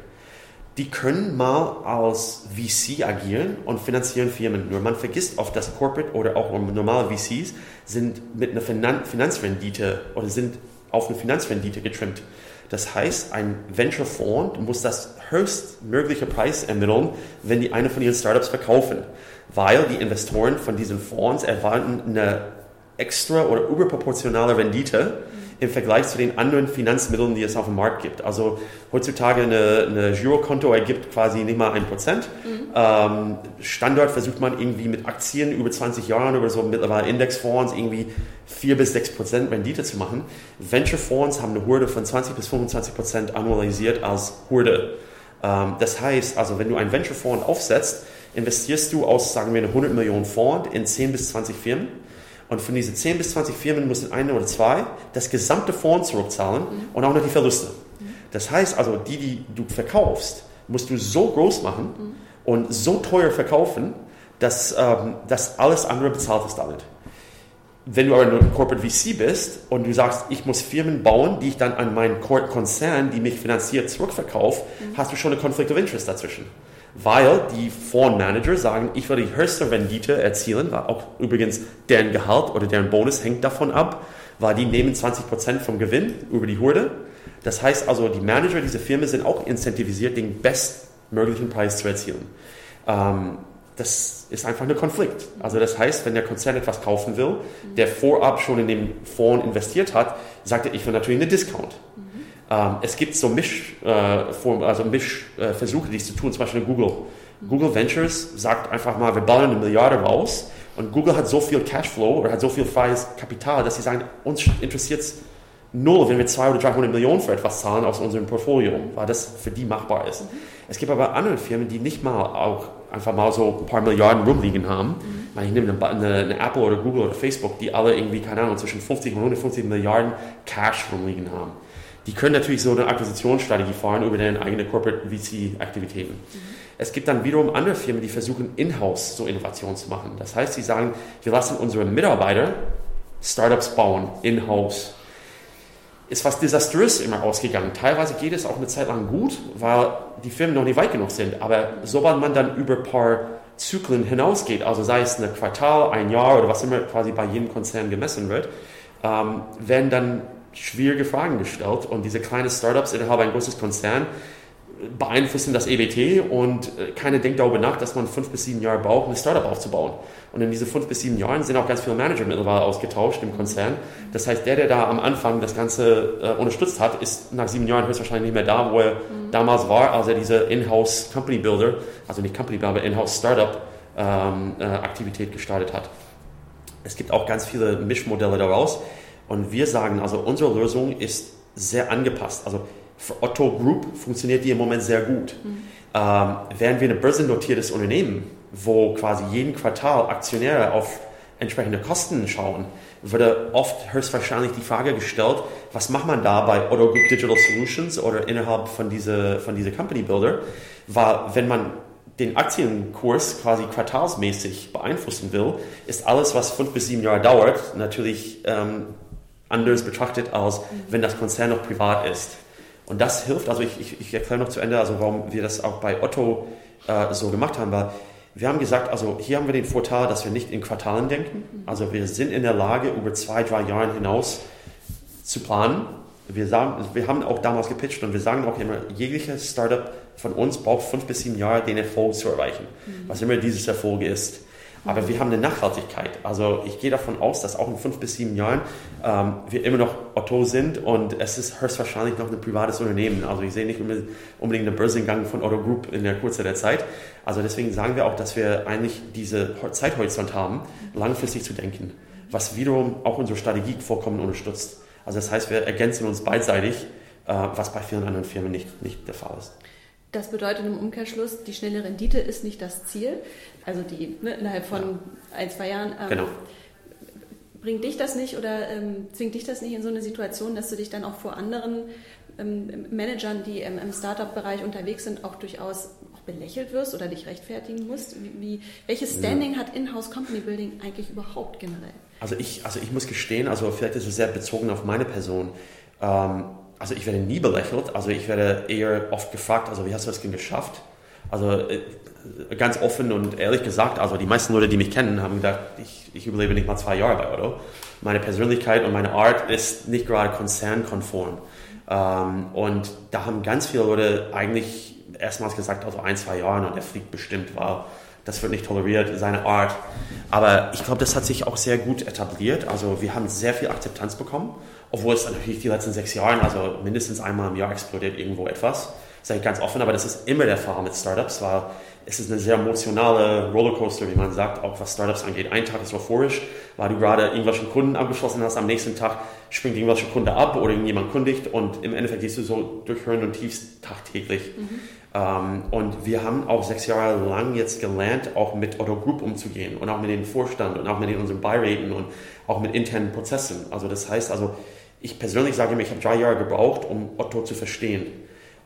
Die können mal als VC agieren und finanzieren Firmen. Nur man vergisst oft, dass Corporate oder auch normale VCs sind mit einer Finanzrendite oder sind auf eine Finanzrendite getrimmt. Das heißt, ein Venture-Fonds muss das höchstmögliche Preis ermitteln, wenn die eine von ihren Startups verkaufen, weil die Investoren von diesen Fonds erwarten eine extra oder überproportionale Rendite im Vergleich zu den anderen Finanzmitteln, die es auf dem Markt gibt. Also heutzutage eine, eine Girokonto ergibt quasi nicht mal ein Prozent. Mhm. Ähm, Standard versucht man irgendwie mit Aktien über 20 Jahren oder so mittlerweile Indexfonds irgendwie 4 bis 6 Prozent Rendite zu machen. Venture-Fonds haben eine Hürde von 20 bis 25 Prozent annualisiert als Hürde. Ähm, das heißt, also wenn du einen Venture-Fonds aufsetzt, investierst du aus, sagen wir, eine 100 Millionen Fonds in 10 bis 20 Firmen und von diesen 10 bis 20 Firmen müssen eine oder zwei das gesamte Fonds zurückzahlen mhm. und auch noch die Verluste. Mhm. Das heißt also, die, die du verkaufst, musst du so groß machen mhm. und so teuer verkaufen, dass, ähm, dass alles andere bezahlt ist damit. Wenn du aber nur ein Corporate VC bist und du sagst, ich muss Firmen bauen, die ich dann an meinen Konzern, die mich finanziert, zurückverkaufe, mhm. hast du schon eine Conflict of Interest dazwischen weil die Fondsmanager sagen, ich will die höchste Rendite erzielen, weil auch übrigens deren Gehalt oder deren Bonus hängt davon ab, weil die nehmen 20% vom Gewinn über die Hürde. Das heißt also, die Manager dieser Firmen sind auch incentivisiert, den bestmöglichen Preis zu erzielen. Ähm, das ist einfach ein Konflikt. Also das heißt, wenn der Konzern etwas kaufen will, der vorab schon in den Fonds investiert hat, sagt er, ich will natürlich einen Discount. Ähm, es gibt so Misch, äh, also Mischversuche, die es zu tun, zum Beispiel in Google. Google Ventures sagt einfach mal, wir bauen eine Milliarde raus und Google hat so viel Cashflow oder hat so viel freies Kapital, dass sie sagen, uns interessiert es null, wenn wir 200 oder 300 Millionen für etwas zahlen aus unserem Portfolio, weil das für die machbar ist. Mhm. Es gibt aber andere Firmen, die nicht mal auch einfach mal so ein paar Milliarden rumliegen haben. Mhm. Ich nehme eine, eine, Apple oder Google oder Facebook, die alle irgendwie, keine Ahnung, zwischen 50 und 150 Milliarden Cash rumliegen haben. Die können natürlich so eine Akquisitionsstrategie fahren über deren eigene Corporate VC-Aktivitäten. Mhm. Es gibt dann wiederum andere Firmen, die versuchen, in-house so Innovationen zu machen. Das heißt, sie sagen, wir lassen unsere Mitarbeiter Startups bauen, in-house ist was desaströs immer ausgegangen. Teilweise geht es auch eine Zeit lang gut, weil die Firmen noch nicht weit genug sind. Aber sobald man dann über ein paar Zyklen hinausgeht, also sei es ein Quartal, ein Jahr oder was immer quasi bei jedem Konzern gemessen wird, ähm, werden dann schwierige Fragen gestellt und diese kleinen Startups innerhalb ein großes Konzern beeinflussen das EBT und äh, keiner denkt darüber nach, dass man fünf bis sieben Jahre braucht, ein Startup aufzubauen. Und in diesen fünf bis sieben Jahren sind auch ganz viele Manager mittlerweile ausgetauscht im Konzern. Das heißt, der, der da am Anfang das Ganze äh, unterstützt hat, ist nach sieben Jahren höchstwahrscheinlich nicht mehr da, wo er mhm. damals war, als er diese In-house Company Builder, also nicht Company Builder, aber In-house Startup ähm, äh, Aktivität gestartet hat. Es gibt auch ganz viele Mischmodelle daraus. Und wir sagen, also unsere Lösung ist sehr angepasst. Also für Otto Group funktioniert die im Moment sehr gut. Mhm. Ähm, während wir ein börsennotiertes Unternehmen, wo quasi jeden Quartal Aktionäre auf entsprechende Kosten schauen, würde oft höchstwahrscheinlich die Frage gestellt, was macht man da bei Otto Group Digital Solutions oder innerhalb von dieser von diese Company Builder? Weil wenn man den Aktienkurs quasi quartalsmäßig beeinflussen will, ist alles, was fünf bis sieben Jahre dauert, natürlich ähm, anders betrachtet, als wenn das Konzern noch privat ist. Und das hilft, also ich, ich, ich erkläre noch zu Ende, also warum wir das auch bei Otto äh, so gemacht haben, weil wir haben gesagt, also hier haben wir den Vorteil, dass wir nicht in Quartalen denken. Also wir sind in der Lage, über zwei, drei Jahre hinaus zu planen. Wir, sagen, wir haben auch damals gepitcht und wir sagen auch immer, jegliches Startup von uns braucht fünf bis sieben Jahre, den Erfolg zu erreichen, mhm. was immer dieses Erfolg ist. Aber wir haben eine Nachhaltigkeit. Also ich gehe davon aus, dass auch in fünf bis sieben Jahren ähm, wir immer noch Otto sind und es ist höchstwahrscheinlich noch ein privates Unternehmen. Also ich sehe nicht unbedingt einen Börsengang von Otto Group in der Kurze der Zeit. Also deswegen sagen wir auch, dass wir eigentlich diese Zeithorizont haben, langfristig zu denken, was wiederum auch unsere Strategie vollkommen unterstützt. Also das heißt, wir ergänzen uns beidseitig, äh, was bei vielen anderen Firmen nicht, nicht der Fall ist. Das bedeutet im Umkehrschluss, die schnelle Rendite ist nicht das Ziel. Also die ne, innerhalb von ja. ein, zwei Jahren. Ähm, genau. Bringt dich das nicht oder ähm, zwingt dich das nicht in so eine Situation, dass du dich dann auch vor anderen ähm, Managern, die im, im Startup-Bereich unterwegs sind, auch durchaus auch belächelt wirst oder dich rechtfertigen musst? Wie, wie welches Standing ja. hat Inhouse Company Building eigentlich überhaupt generell? Also ich, also ich muss gestehen, also vielleicht ist es sehr bezogen auf meine Person. Ähm, also ich werde nie belächelt, also ich werde eher oft gefragt, also wie hast du das denn geschafft? Also äh, ganz offen und ehrlich gesagt, also die meisten Leute, die mich kennen, haben gedacht, ich, ich überlebe nicht mal zwei Jahre bei Otto. Meine Persönlichkeit und meine Art ist nicht gerade konzernkonform. Ähm, und da haben ganz viele Leute eigentlich erstmals gesagt, also ein, zwei Jahre und der fliegt bestimmt, weil das wird nicht toleriert, seine Art. Aber ich glaube, das hat sich auch sehr gut etabliert. Also wir haben sehr viel Akzeptanz bekommen obwohl es natürlich die letzten sechs Jahre, also mindestens einmal im Jahr explodiert irgendwo etwas. Sage ich ganz offen, aber das ist immer der Fall mit Startups, weil es ist eine sehr emotionale Rollercoaster, wie man sagt, auch was Startups angeht. Ein Tag ist euphorisch, weil du gerade irgendwelche Kunden abgeschlossen hast, am nächsten Tag springt irgendwelche Kunde ab oder irgendjemand kundigt und im Endeffekt gehst du so durch Hören und Tiefs tagtäglich. Mhm. Ähm, und wir haben auch sechs Jahre lang jetzt gelernt, auch mit Otto Group umzugehen und auch mit dem Vorstand und auch mit unseren Beiräten und auch mit internen Prozessen. Also das heißt also, ich persönlich sage mir, ich habe drei Jahre gebraucht, um Otto zu verstehen.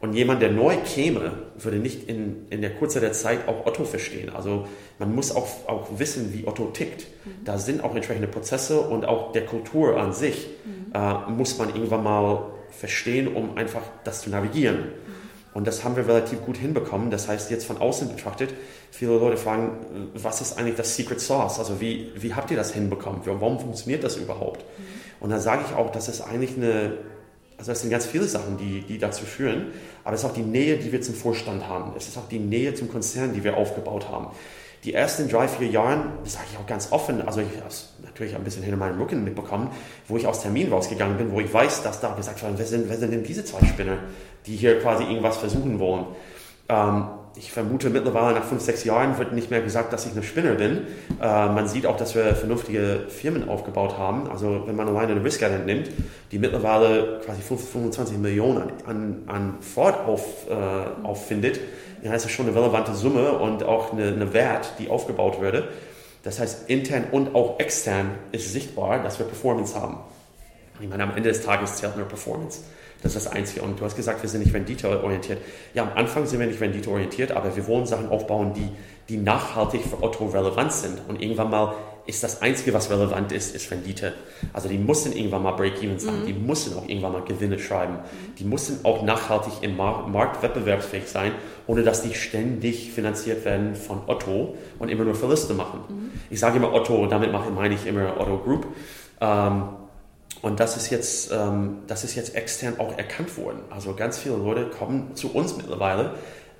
Und jemand, der neu käme, würde nicht in, in der Kurze der Zeit auch Otto verstehen. Also man muss auch, auch wissen, wie Otto tickt. Mhm. Da sind auch entsprechende Prozesse und auch der Kultur an sich mhm. äh, muss man irgendwann mal verstehen, um einfach das zu navigieren. Mhm. Und das haben wir relativ gut hinbekommen. Das heißt, jetzt von außen betrachtet, viele Leute fragen, was ist eigentlich das Secret Sauce? Also wie, wie habt ihr das hinbekommen? Warum funktioniert das überhaupt? Mhm. Und dann sage ich auch, das ist eigentlich eine, also es sind ganz viele Sachen, die, die dazu führen, aber es ist auch die Nähe, die wir zum Vorstand haben. Es ist auch die Nähe zum Konzern, die wir aufgebaut haben. die ersten drei, vier Jahren, das sage ich auch ganz offen, also ich habe natürlich ein bisschen hinter meinem Rücken mitbekommen, wo ich aus Termin rausgegangen bin, wo ich weiß, dass da gesagt wurde, wer sind, wer sind denn diese zwei Spinner, die hier quasi irgendwas versuchen wollen. Ähm, ich vermute mittlerweile nach fünf, sechs Jahren wird nicht mehr gesagt, dass ich eine Spinner bin. Äh, man sieht auch, dass wir vernünftige Firmen aufgebaut haben. Also wenn man alleine eine Risk nimmt, die mittlerweile quasi 25 Millionen an, an Fraud auf, äh, auffindet, dann ist das schon eine relevante Summe und auch eine, eine Wert, die aufgebaut würde. Das heißt, intern und auch extern ist sichtbar, dass wir Performance haben. Ich meine, am Ende des Tages zählt nur Performance. Das ist das Einzige. Und du hast gesagt, wir sind nicht renditeorientiert. Ja, am Anfang sind wir nicht renditeorientiert, aber wir wollen Sachen aufbauen, die, die nachhaltig für Otto relevant sind. Und irgendwann mal ist das Einzige, was relevant ist, ist Rendite. Also die müssen irgendwann mal Break-Even sein, mhm. die müssen auch irgendwann mal Gewinne schreiben, mhm. die müssen auch nachhaltig im Markt wettbewerbsfähig sein, ohne dass die ständig finanziert werden von Otto und immer nur Verluste machen. Mhm. Ich sage immer Otto, damit meine ich immer Otto Group. Ähm, und das ist jetzt, ähm, das ist jetzt extern auch erkannt worden. Also ganz viele Leute kommen zu uns mittlerweile.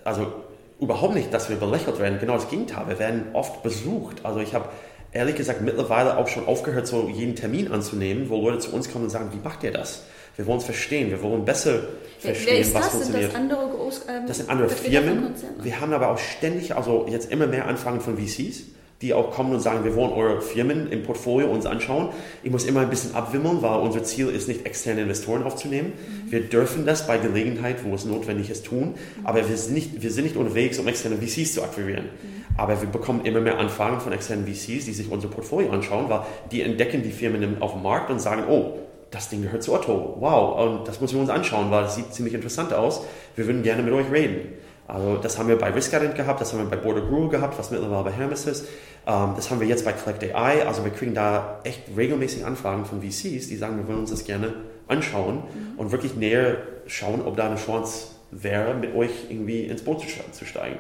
Also überhaupt nicht, dass wir belächelt werden. Genau das Gegenteil. Wir werden oft besucht. Also ich habe ehrlich gesagt mittlerweile auch schon aufgehört, so jeden Termin anzunehmen, wo Leute zu uns kommen und sagen, wie macht ihr das? Wir wollen es verstehen, wir wollen besser verstehen, Wer ist was das? funktioniert. Sind das, andere Groß, ähm, das sind andere Firmen. Wir haben aber auch ständig, also jetzt immer mehr Anfragen von VCs die auch kommen und sagen, wir wollen eure Firmen im Portfolio uns anschauen. Ich muss immer ein bisschen abwimmeln, weil unser Ziel ist nicht, externe Investoren aufzunehmen. Mhm. Wir dürfen das bei Gelegenheit, wo es notwendig ist, tun, mhm. aber wir sind, nicht, wir sind nicht unterwegs, um externe VCs zu akquirieren. Mhm. Aber wir bekommen immer mehr Anfragen von externen VCs, die sich unser Portfolio anschauen, weil die entdecken die Firmen auf dem Markt und sagen, oh, das Ding gehört zu Otto. Wow, und das müssen wir uns anschauen, weil das sieht ziemlich interessant aus. Wir würden gerne mit euch reden. Also das haben wir bei Riskadent gehabt, das haben wir bei Border Guru gehabt, was mittlerweile bei Hermes ist. Ähm, das haben wir jetzt bei Collect AI. Also wir kriegen da echt regelmäßig Anfragen von VCs, die sagen, wir wollen uns das gerne anschauen mhm. und wirklich näher schauen, ob da eine Chance wäre, mit euch irgendwie ins Boot zu steigen.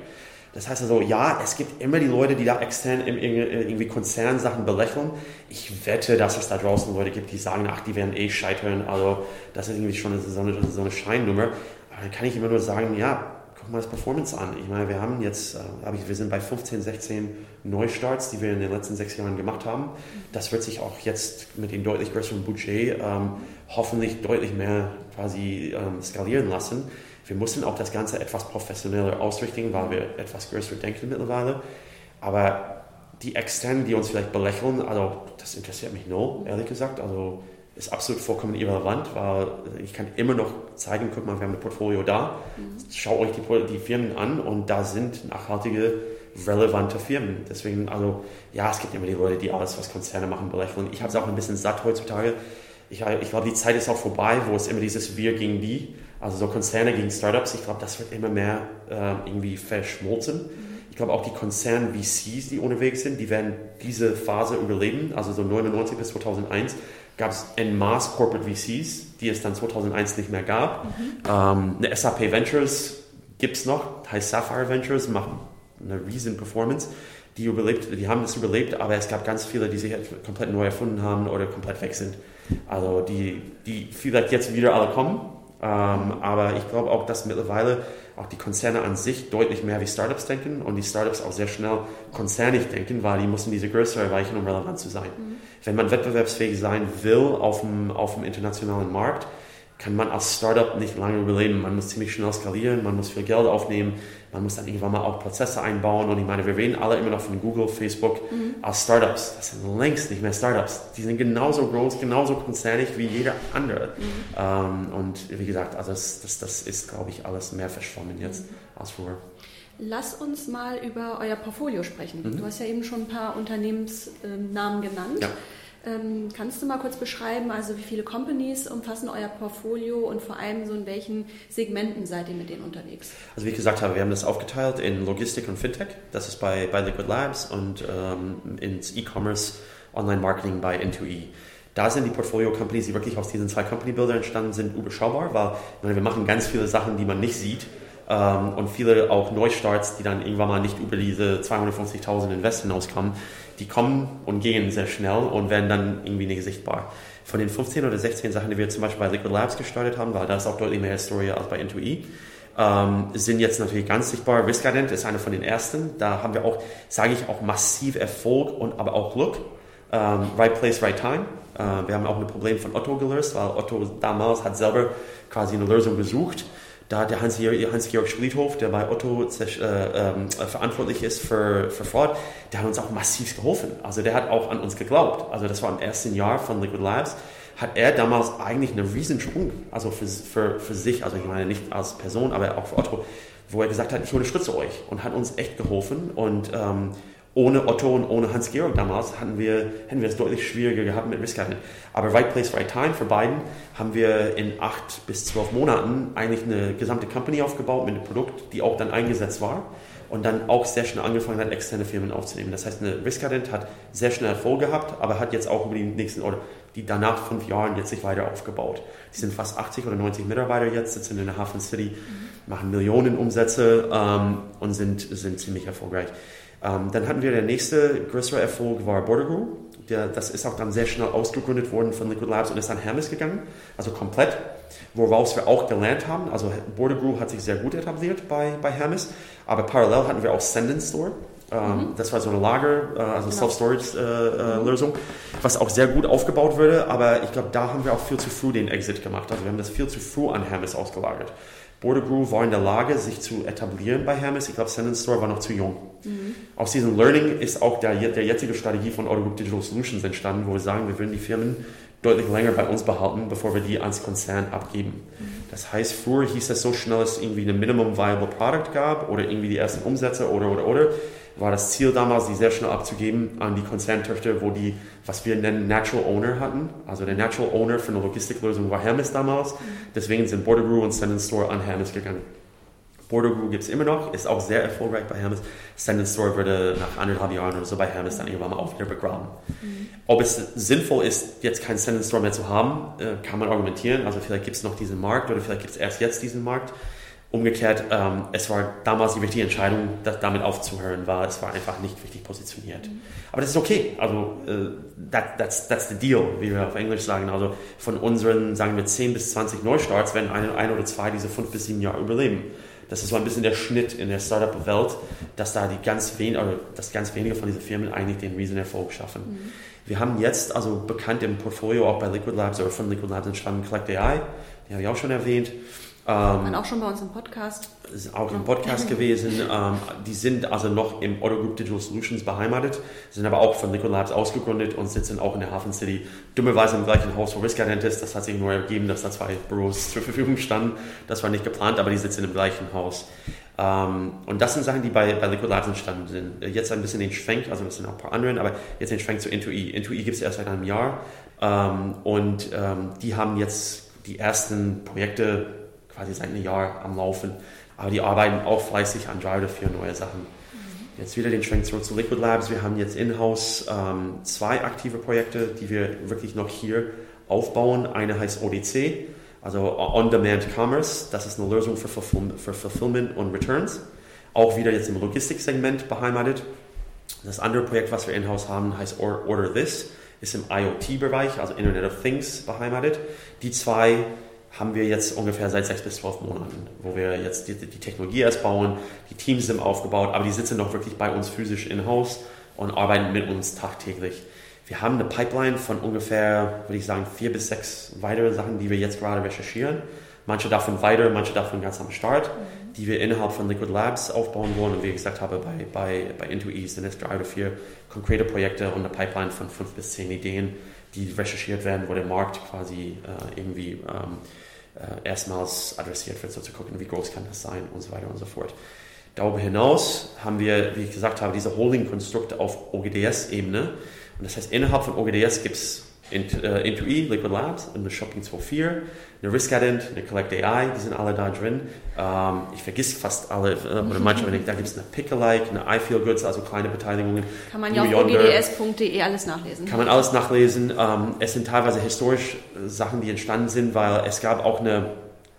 Das heißt also, ja, es gibt immer die Leute, die da extern irgendwie Konzernsachen belächeln. Ich wette, dass es da draußen Leute gibt, die sagen, ach, die werden eh scheitern. Also das ist irgendwie schon so eine, so eine Scheinnummer. Aber dann kann ich immer nur sagen, ja, guck mal das Performance an. Ich meine, wir haben jetzt, äh, wir sind bei 15, 16 Neustarts, die wir in den letzten sechs Jahren gemacht haben. Das wird sich auch jetzt mit dem deutlich größeren Budget ähm, hoffentlich deutlich mehr quasi ähm, skalieren lassen. Wir mussten auch das Ganze etwas professioneller ausrichten, weil wir etwas größer denken mittlerweile. Aber die Externen, die uns vielleicht belächeln, also das interessiert mich null, ehrlich gesagt. Also ist absolut vollkommen irrelevant, weil ich kann immer noch zeigen, guck mal, wir haben ein Portfolio da, mhm. schaut euch die, die, Firmen an und da sind nachhaltige, relevante Firmen. Deswegen, also ja, es gibt immer die Leute, die alles, was Konzerne machen, belächeln. Ich habe es auch ein bisschen satt heutzutage. Ich, ich glaube, die Zeit ist auch vorbei, wo es immer dieses Wir gegen die, also so Konzerne gegen Startups, ich glaube, das wird immer mehr äh, irgendwie verschmolzen. Mhm. Ich glaube auch die Konzern-VCs, die unterwegs sind, die werden diese Phase überleben, also so 99 bis 2001 gab es en masse Corporate VCs, die es dann 2001 nicht mehr gab. Mhm. Ähm, eine SAP Ventures gibt es noch, heißt Sapphire Ventures, machen eine riesen Performance. Die, überlebt, die haben das überlebt, aber es gab ganz viele, die sich komplett neu erfunden haben oder komplett weg sind. Also die, die vielleicht jetzt wieder alle kommen, ähm, aber ich glaube auch, dass mittlerweile auch die Konzerne an sich deutlich mehr wie Startups denken und die Startups auch sehr schnell konzernig denken, weil die müssen diese Größe erreichen, um relevant zu sein. Mhm. Wenn man wettbewerbsfähig sein will auf dem, auf dem internationalen Markt, kann man als Startup nicht lange überleben. Man muss ziemlich schnell skalieren, man muss viel Geld aufnehmen, man muss dann irgendwann mal auch Prozesse einbauen. Und ich meine, wir reden alle immer noch von Google, Facebook mhm. als Startups. Das sind längst nicht mehr Startups. Die sind genauso groß, genauso konzernig wie jeder andere. Mhm. Ähm, und wie gesagt, also das, das, das ist, glaube ich, alles mehr verschwommen jetzt mhm. als vorher. Lass uns mal über euer Portfolio sprechen. Mhm. Du hast ja eben schon ein paar Unternehmensnamen genannt. Ja. Ähm, kannst du mal kurz beschreiben, also wie viele Companies umfassen euer Portfolio und vor allem so in welchen Segmenten seid ihr mit denen unterwegs? Also wie ich gesagt habe, wir haben das aufgeteilt in Logistik und Fintech. Das ist bei, bei Liquid Labs und ähm, ins E-Commerce, Online-Marketing bei N2E. Da sind die Portfolio-Companies, die wirklich aus diesen zwei Company-Builder entstanden sind, überschaubar, weil meine, wir machen ganz viele Sachen, die man nicht sieht ähm, und viele auch Neustarts, die dann irgendwann mal nicht über diese 250.000 Invest hinauskommen die kommen und gehen sehr schnell und werden dann irgendwie nicht sichtbar. Von den 15 oder 16 Sachen, die wir zum Beispiel bei Liquid Labs gestartet haben, war das auch deutlich mehr Historie als bei N2E. ähm, sind jetzt natürlich ganz sichtbar. Riskadent ist einer von den ersten. Da haben wir auch, sage ich, auch massiv Erfolg und aber auch Glück. Ähm, right Place, Right Time. Äh, wir haben auch ein Problem von Otto gelöst, weil Otto damals hat selber quasi eine Lösung gesucht. Da der Hans-Georg Hans Spliethof, der bei Otto äh, äh, verantwortlich ist für, für Fraud, der hat uns auch massiv geholfen. Also der hat auch an uns geglaubt. Also das war im ersten Jahr von Liquid Labs hat er damals eigentlich einen Riesensprung, also für, für, für sich, also ich meine nicht als Person, aber auch für Otto, wo er gesagt hat, ich unterstütze euch und hat uns echt geholfen und ähm, ohne Otto und ohne Hans-Georg damals hatten wir, hätten wir es deutlich schwieriger gehabt mit Riskhaven. Aber Right Place, Right Time für beiden haben wir in acht bis zwölf Monaten eigentlich eine gesamte Company aufgebaut mit einem Produkt, die auch dann eingesetzt war und dann auch sehr schnell angefangen hat, externe Firmen aufzunehmen. Das heißt, eine Riskadent hat sehr schnell Erfolg gehabt, aber hat jetzt auch über die nächsten oder die danach fünf Jahren jetzt sich weiter aufgebaut. Die sind fast 80 oder 90 Mitarbeiter jetzt, sitzen in der Hafen City, mhm. machen Millionen Umsätze ähm, und sind, sind ziemlich erfolgreich. Ähm, dann hatten wir der nächste größere Erfolg war Border Group. Der, das ist auch dann sehr schnell ausgegründet worden von Liquid Labs und ist an Hermes gegangen, also komplett, woraus wir auch gelernt haben. Also Border Group hat sich sehr gut etabliert bei, bei Hermes, aber parallel hatten wir auch Send Store. Ähm, mhm. Das war so eine Lager, äh, also genau. Self-Storage-Lösung, äh, äh, was auch sehr gut aufgebaut wurde, aber ich glaube, da haben wir auch viel zu früh den Exit gemacht. Also wir haben das viel zu früh an Hermes ausgelagert. Border Group war in der Lage, sich zu etablieren bei Hermes. Ich glaube, Sentence Store war noch zu jung. Mhm. Aus diesem Learning ist auch der, der jetzige Strategie von Auto Group Digital Solutions entstanden, wo wir sagen, wir würden die Firmen deutlich länger bei uns behalten, bevor wir die ans Konzern abgeben. Mhm. Das heißt, früher hieß es so schnell, dass es irgendwie ein Minimum Viable Product gab oder irgendwie die ersten Umsätze oder, oder, oder war das Ziel damals, die sehr schnell abzugeben an die Konzerntöchter, wo die, was wir nennen, Natural Owner hatten. Also der Natural Owner für eine Logistiklösung war Hermes damals. Deswegen sind Border Group und Send Store an Hermes gegangen. Border Group gibt es immer noch, ist auch sehr erfolgreich bei Hermes. Send Store würde nach anderthalb Jahren oder so bei Hermes dann irgendwann mal auch wieder begraben. Mhm. Ob es sinnvoll ist, jetzt keinen Send Store mehr zu haben, äh, kann man argumentieren. Also vielleicht gibt es noch diesen Markt oder vielleicht gibt es erst jetzt diesen Markt. Umgekehrt, ähm, es war damals die wichtige Entscheidung, das, damit aufzuhören, weil es war einfach nicht richtig positioniert. Mhm. Aber das ist okay. Also, äh, that, that's, that's the deal, wie wir auf Englisch sagen. Also, von unseren, sagen wir, 10 bis 20 Neustarts werden ein, ein oder zwei diese fünf bis sieben Jahre überleben. Das ist so ein bisschen der Schnitt in der Startup-Welt, dass da die ganz wen, oder dass ganz wenige von diesen Firmen eigentlich den Riesenerfolg schaffen. Mhm. Wir haben jetzt, also bekannt im Portfolio, auch bei Liquid Labs oder von Liquid Labs entstanden, Collect AI, die habe ich auch schon erwähnt. Ähm, auch schon bei uns im Podcast. Ist auch im Podcast gewesen. Ähm, die sind also noch im Auto Group Digital Solutions beheimatet, sind aber auch von Liquid Labs ausgegründet und sitzen auch in der Hafen City. Dummerweise im gleichen Haus, wo Riskadent ist. Das hat sich nur ergeben, dass da zwei Büros zur Verfügung standen. Das war nicht geplant, aber die sitzen im gleichen Haus. Ähm, und das sind Sachen, die bei, bei Liquid Labs entstanden sind. Jetzt ein bisschen den Schwenk, also das sind auch ein paar andere, aber jetzt den Schwenk zu Intui. Intui gibt es erst seit einem Jahr ähm, und ähm, die haben jetzt die ersten Projekte quasi seit einem Jahr am Laufen. Aber die arbeiten auch fleißig an drei oder vier neue Sachen. Mhm. Jetzt wieder den Schwenk zurück zu Liquid Labs. Wir haben jetzt in-house ähm, zwei aktive Projekte, die wir wirklich noch hier aufbauen. Eine heißt ODC, also On-Demand Commerce. Das ist eine Lösung für, Fulfill für Fulfillment und Returns. Auch wieder jetzt im Logistiksegment beheimatet. Das andere Projekt, was wir in-house haben, heißt Order This, ist im IoT-Bereich, also Internet of Things, beheimatet. Die zwei haben wir jetzt ungefähr seit sechs bis zwölf Monaten, wo wir jetzt die, die, Technologie erst bauen, die Teams sind aufgebaut, aber die sitzen noch wirklich bei uns physisch in-house und arbeiten mit uns tagtäglich. Wir haben eine Pipeline von ungefähr, würde ich sagen, vier bis sechs weitere Sachen, die wir jetzt gerade recherchieren. Manche davon weiter, manche davon ganz am Start, die wir innerhalb von Liquid Labs aufbauen wollen. Und wie ich gesagt habe, bei, bei, bei IntuE sind es drei oder vier konkrete Projekte und eine Pipeline von fünf bis zehn Ideen, die recherchiert werden, wo der Markt quasi äh, irgendwie ähm, äh, erstmals adressiert wird, so zu gucken, wie groß kann das sein und so weiter und so fort. Darüber hinaus haben wir, wie ich gesagt habe, diese Holding-Konstrukte auf OGDS-Ebene. Und das heißt, innerhalb von OGDS gibt es Intui, Liquid Labs, eine Shopping 2.4, eine Riskadent, eine Collect AI, die sind alle da drin. Ähm, ich vergesse fast alle, äh, oder manchmal denke da gibt es eine Pick-alike, eine I Feel Goods, also kleine Beteiligungen. Kann man ja auf ogds.de alles nachlesen. Kann man alles nachlesen. Ähm, es sind teilweise historisch Sachen, die entstanden sind, weil es gab auch eine,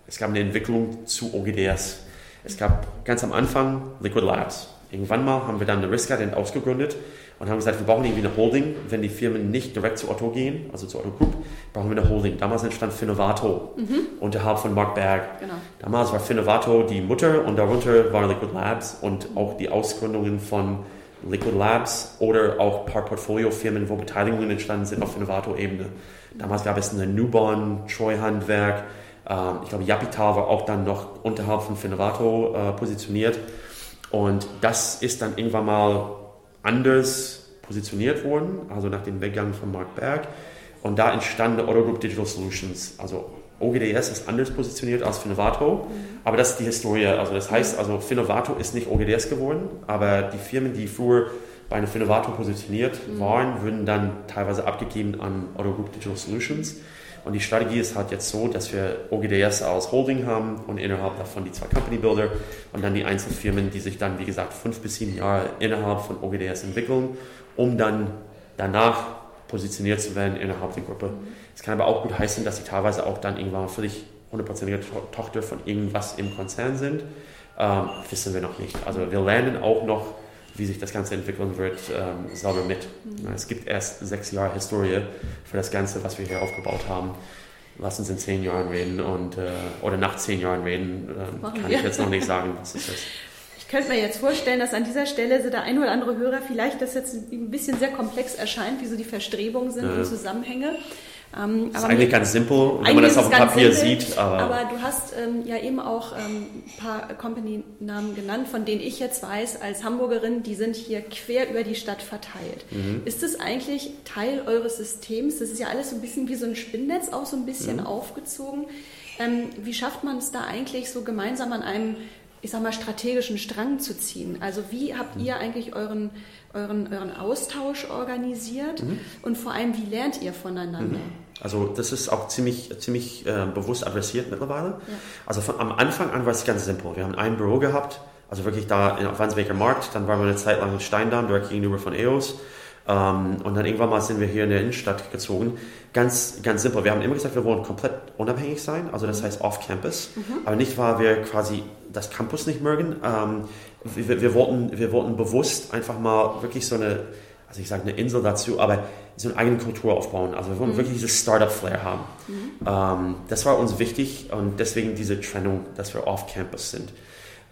es gab eine Entwicklung zu OGDS. Es gab ganz am Anfang Liquid Labs. Irgendwann mal haben wir dann eine Riskadent ausgegründet und haben gesagt, wir brauchen irgendwie eine Holding, wenn die Firmen nicht direkt zu Otto gehen, also zu Otto Group, brauchen wir eine Holding. Damals entstand Finnovato mhm. unterhalb von Mark Berg. Genau. Damals war Finnovato die Mutter und darunter war Liquid Labs und auch die Ausgründungen von Liquid Labs oder auch ein paar Portfoliofirmen, wo Beteiligungen entstanden sind auf Finnovato-Ebene. Damals gab es eine Newborn, Treu-Handwerk, ähm, ich glaube Japital war auch dann noch unterhalb von Finnovato äh, positioniert und das ist dann irgendwann mal anders positioniert worden, also nach dem Weggang von Mark Berg. Und da entstand Otto Group Digital Solutions. Also OGDS ist anders positioniert als Finnovato, mhm. aber das ist die Historie. Also das heißt, also Finnovato ist nicht OGDS geworden, aber die Firmen, die früher bei einer Finnovato positioniert mhm. waren, würden dann teilweise abgegeben an Otto Group Digital Solutions. Und die Strategie ist halt jetzt so, dass wir OGDS als Holding haben und innerhalb davon die zwei Company Builder und dann die Einzelfirmen, die sich dann, wie gesagt, fünf bis sieben Jahre innerhalb von OGDS entwickeln, um dann danach positioniert zu werden innerhalb der Gruppe. Es kann aber auch gut heißen, dass sie teilweise auch dann irgendwann völlig hundertprozentige Tochter von irgendwas im Konzern sind. Ähm, wissen wir noch nicht. Also wir lernen auch noch wie sich das Ganze entwickeln wird, ähm, selber mit. Mhm. Es gibt erst sechs Jahre Historie für das Ganze, was wir hier aufgebaut haben. Lass uns in zehn Jahren reden und, äh, oder nach zehn Jahren reden. Ähm, kann wir. ich jetzt noch nicht sagen, was es ist. Ich könnte mir jetzt vorstellen, dass an dieser Stelle so der ein oder andere Hörer vielleicht das jetzt ein bisschen sehr komplex erscheint, wie so die Verstrebungen sind ja. und Zusammenhänge. Ähm, das ist eigentlich ganz simpel, wenn man das auf dem Papier simpel, sieht. Aber, aber, du hast ähm, ja eben auch ähm, ein paar Company-Namen genannt, von denen ich jetzt weiß, als Hamburgerin, die sind hier quer über die Stadt verteilt. Mhm. Ist das eigentlich Teil eures Systems? Das ist ja alles so ein bisschen wie so ein Spinnnetz, auch so ein bisschen mhm. aufgezogen. Ähm, wie schafft man es da eigentlich so gemeinsam an einem ich sag mal, strategischen Strang zu ziehen. Also wie habt mhm. ihr eigentlich euren, euren, euren Austausch organisiert mhm. und vor allem, wie lernt ihr voneinander? Mhm. Also das ist auch ziemlich, ziemlich äh, bewusst adressiert mittlerweile. Ja. Also von, am Anfang an war es ganz simpel. Wir haben ein Büro gehabt, also wirklich da auf Wandsbeker Markt, dann waren wir eine Zeit lang in Steindamm, direkt gegenüber von EOS. Ähm, und dann irgendwann mal sind wir hier in der Innenstadt gezogen. Ganz, ganz simpel. Wir haben immer gesagt, wir wollen komplett unabhängig sein, also das mhm. heißt off-campus. Mhm. Aber nicht, weil wir quasi das Campus nicht mögen. Ähm, wir, wir, wollten, wir wollten bewusst einfach mal wirklich so eine, also ich sage eine Insel dazu, aber so eine eigene Kultur aufbauen. Also wir wollen mhm. wirklich dieses Startup-Flair haben. Mhm. Ähm, das war uns wichtig und deswegen diese Trennung, dass wir off-campus sind.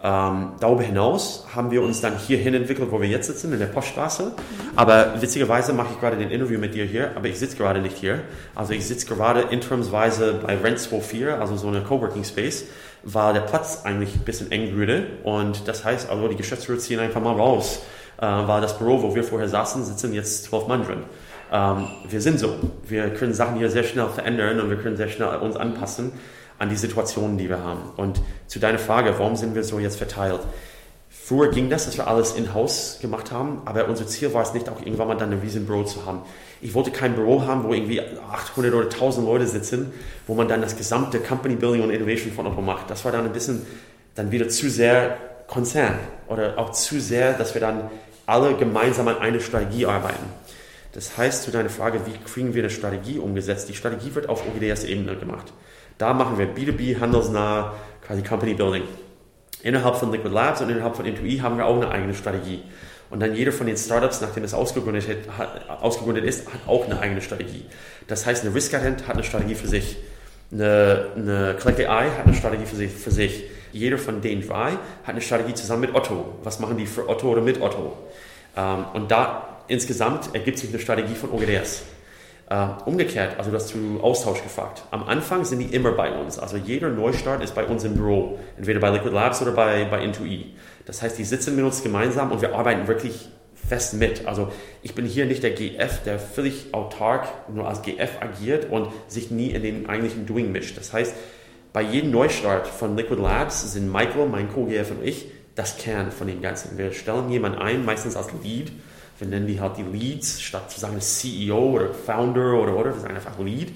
Ähm, darüber hinaus haben wir uns dann hierhin entwickelt, wo wir jetzt sitzen, in der Poststraße. Mhm. Aber witzigerweise mache ich gerade den Interview mit dir hier, aber ich sitze gerade nicht hier. Also ich sitze gerade interimsweise bei Rent 24, also so eine Coworking Space, weil der Platz eigentlich ein bisschen eng würde. Und das heißt also, die Geschäftsführer ziehen einfach mal raus, äh, weil das Büro, wo wir vorher saßen, sitzen jetzt zwölf Mann drin. Ähm, wir sind so. Wir können Sachen hier sehr schnell verändern und wir können sehr schnell uns anpassen an die Situationen, die wir haben. Und zu deiner Frage, warum sind wir so jetzt verteilt? Früher ging das, dass wir alles in-house gemacht haben, aber unser Ziel war es nicht, auch irgendwann mal dann ein riesen Büro zu haben. Ich wollte kein Büro haben, wo irgendwie 800 oder 1000 Leute sitzen, wo man dann das gesamte Company Building und Innovation von Otto macht. Das war dann ein bisschen dann wieder zu sehr Konzern oder auch zu sehr, dass wir dann alle gemeinsam an eine Strategie arbeiten. Das heißt, zu deiner Frage, wie kriegen wir eine Strategie umgesetzt? Die Strategie wird auf OGDS-Ebene gemacht. Da machen wir B2B, handelsnah, quasi Company Building. Innerhalb von Liquid Labs und innerhalb von Intui haben wir auch eine eigene Strategie. Und dann jeder von den Startups, nachdem es ausgegründet, hat, ausgegründet ist, hat auch eine eigene Strategie. Das heißt, eine Risk Atent hat eine Strategie für sich. Eine, eine Collect AI hat eine Strategie für sich, für sich. Jeder von den drei hat eine Strategie zusammen mit Otto. Was machen die für Otto oder mit Otto? Ähm, und da insgesamt ergibt sich eine Strategie von OGDS. Uh, umgekehrt, also du hast zu Austausch gefragt. Am Anfang sind die immer bei uns. Also jeder Neustart ist bei uns im Büro, entweder bei Liquid Labs oder bei, bei Intui. Das heißt, die sitzen mit uns gemeinsam und wir arbeiten wirklich fest mit. Also ich bin hier nicht der GF, der völlig autark nur als GF agiert und sich nie in den eigentlichen Doing mischt. Das heißt, bei jedem Neustart von Liquid Labs sind Michael, mein Co-GF und ich das Kern von dem Ganzen. Wir stellen jemanden ein, meistens als Lead, wir nennen die halt die Leads, statt zu sagen CEO oder Founder oder oder, wir sagen einfach Lead.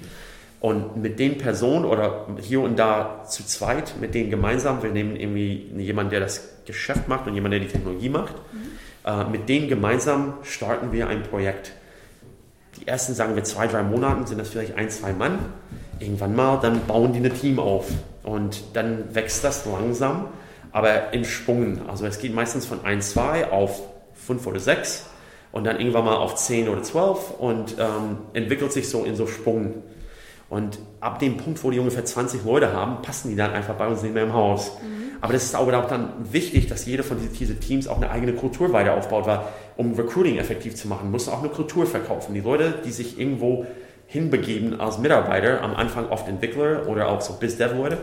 Und mit den Personen oder hier und da zu zweit, mit denen gemeinsam, wir nehmen irgendwie jemanden, der das Geschäft macht und jemanden, der die Technologie macht, mhm. äh, mit denen gemeinsam starten wir ein Projekt. Die ersten, sagen wir, zwei, drei Monaten sind das vielleicht ein, zwei Mann. Irgendwann mal, dann bauen die ein Team auf. Und dann wächst das langsam, aber in Schwungen. Also es geht meistens von ein, zwei auf fünf oder sechs und dann irgendwann mal auf 10 oder 12 und ähm, entwickelt sich so in so Sprung. Und ab dem Punkt, wo die ungefähr 20 Leute haben, passen die dann einfach bei uns nicht mehr im Haus. Mhm. Aber das ist aber auch dann wichtig, dass jeder von diesen Teams auch eine eigene Kultur weiter aufbaut, weil um Recruiting effektiv zu machen, muss auch eine Kultur verkaufen. Die Leute, die sich irgendwo hinbegeben als Mitarbeiter, am Anfang oft Entwickler oder auch so Biz-Dev-Leute,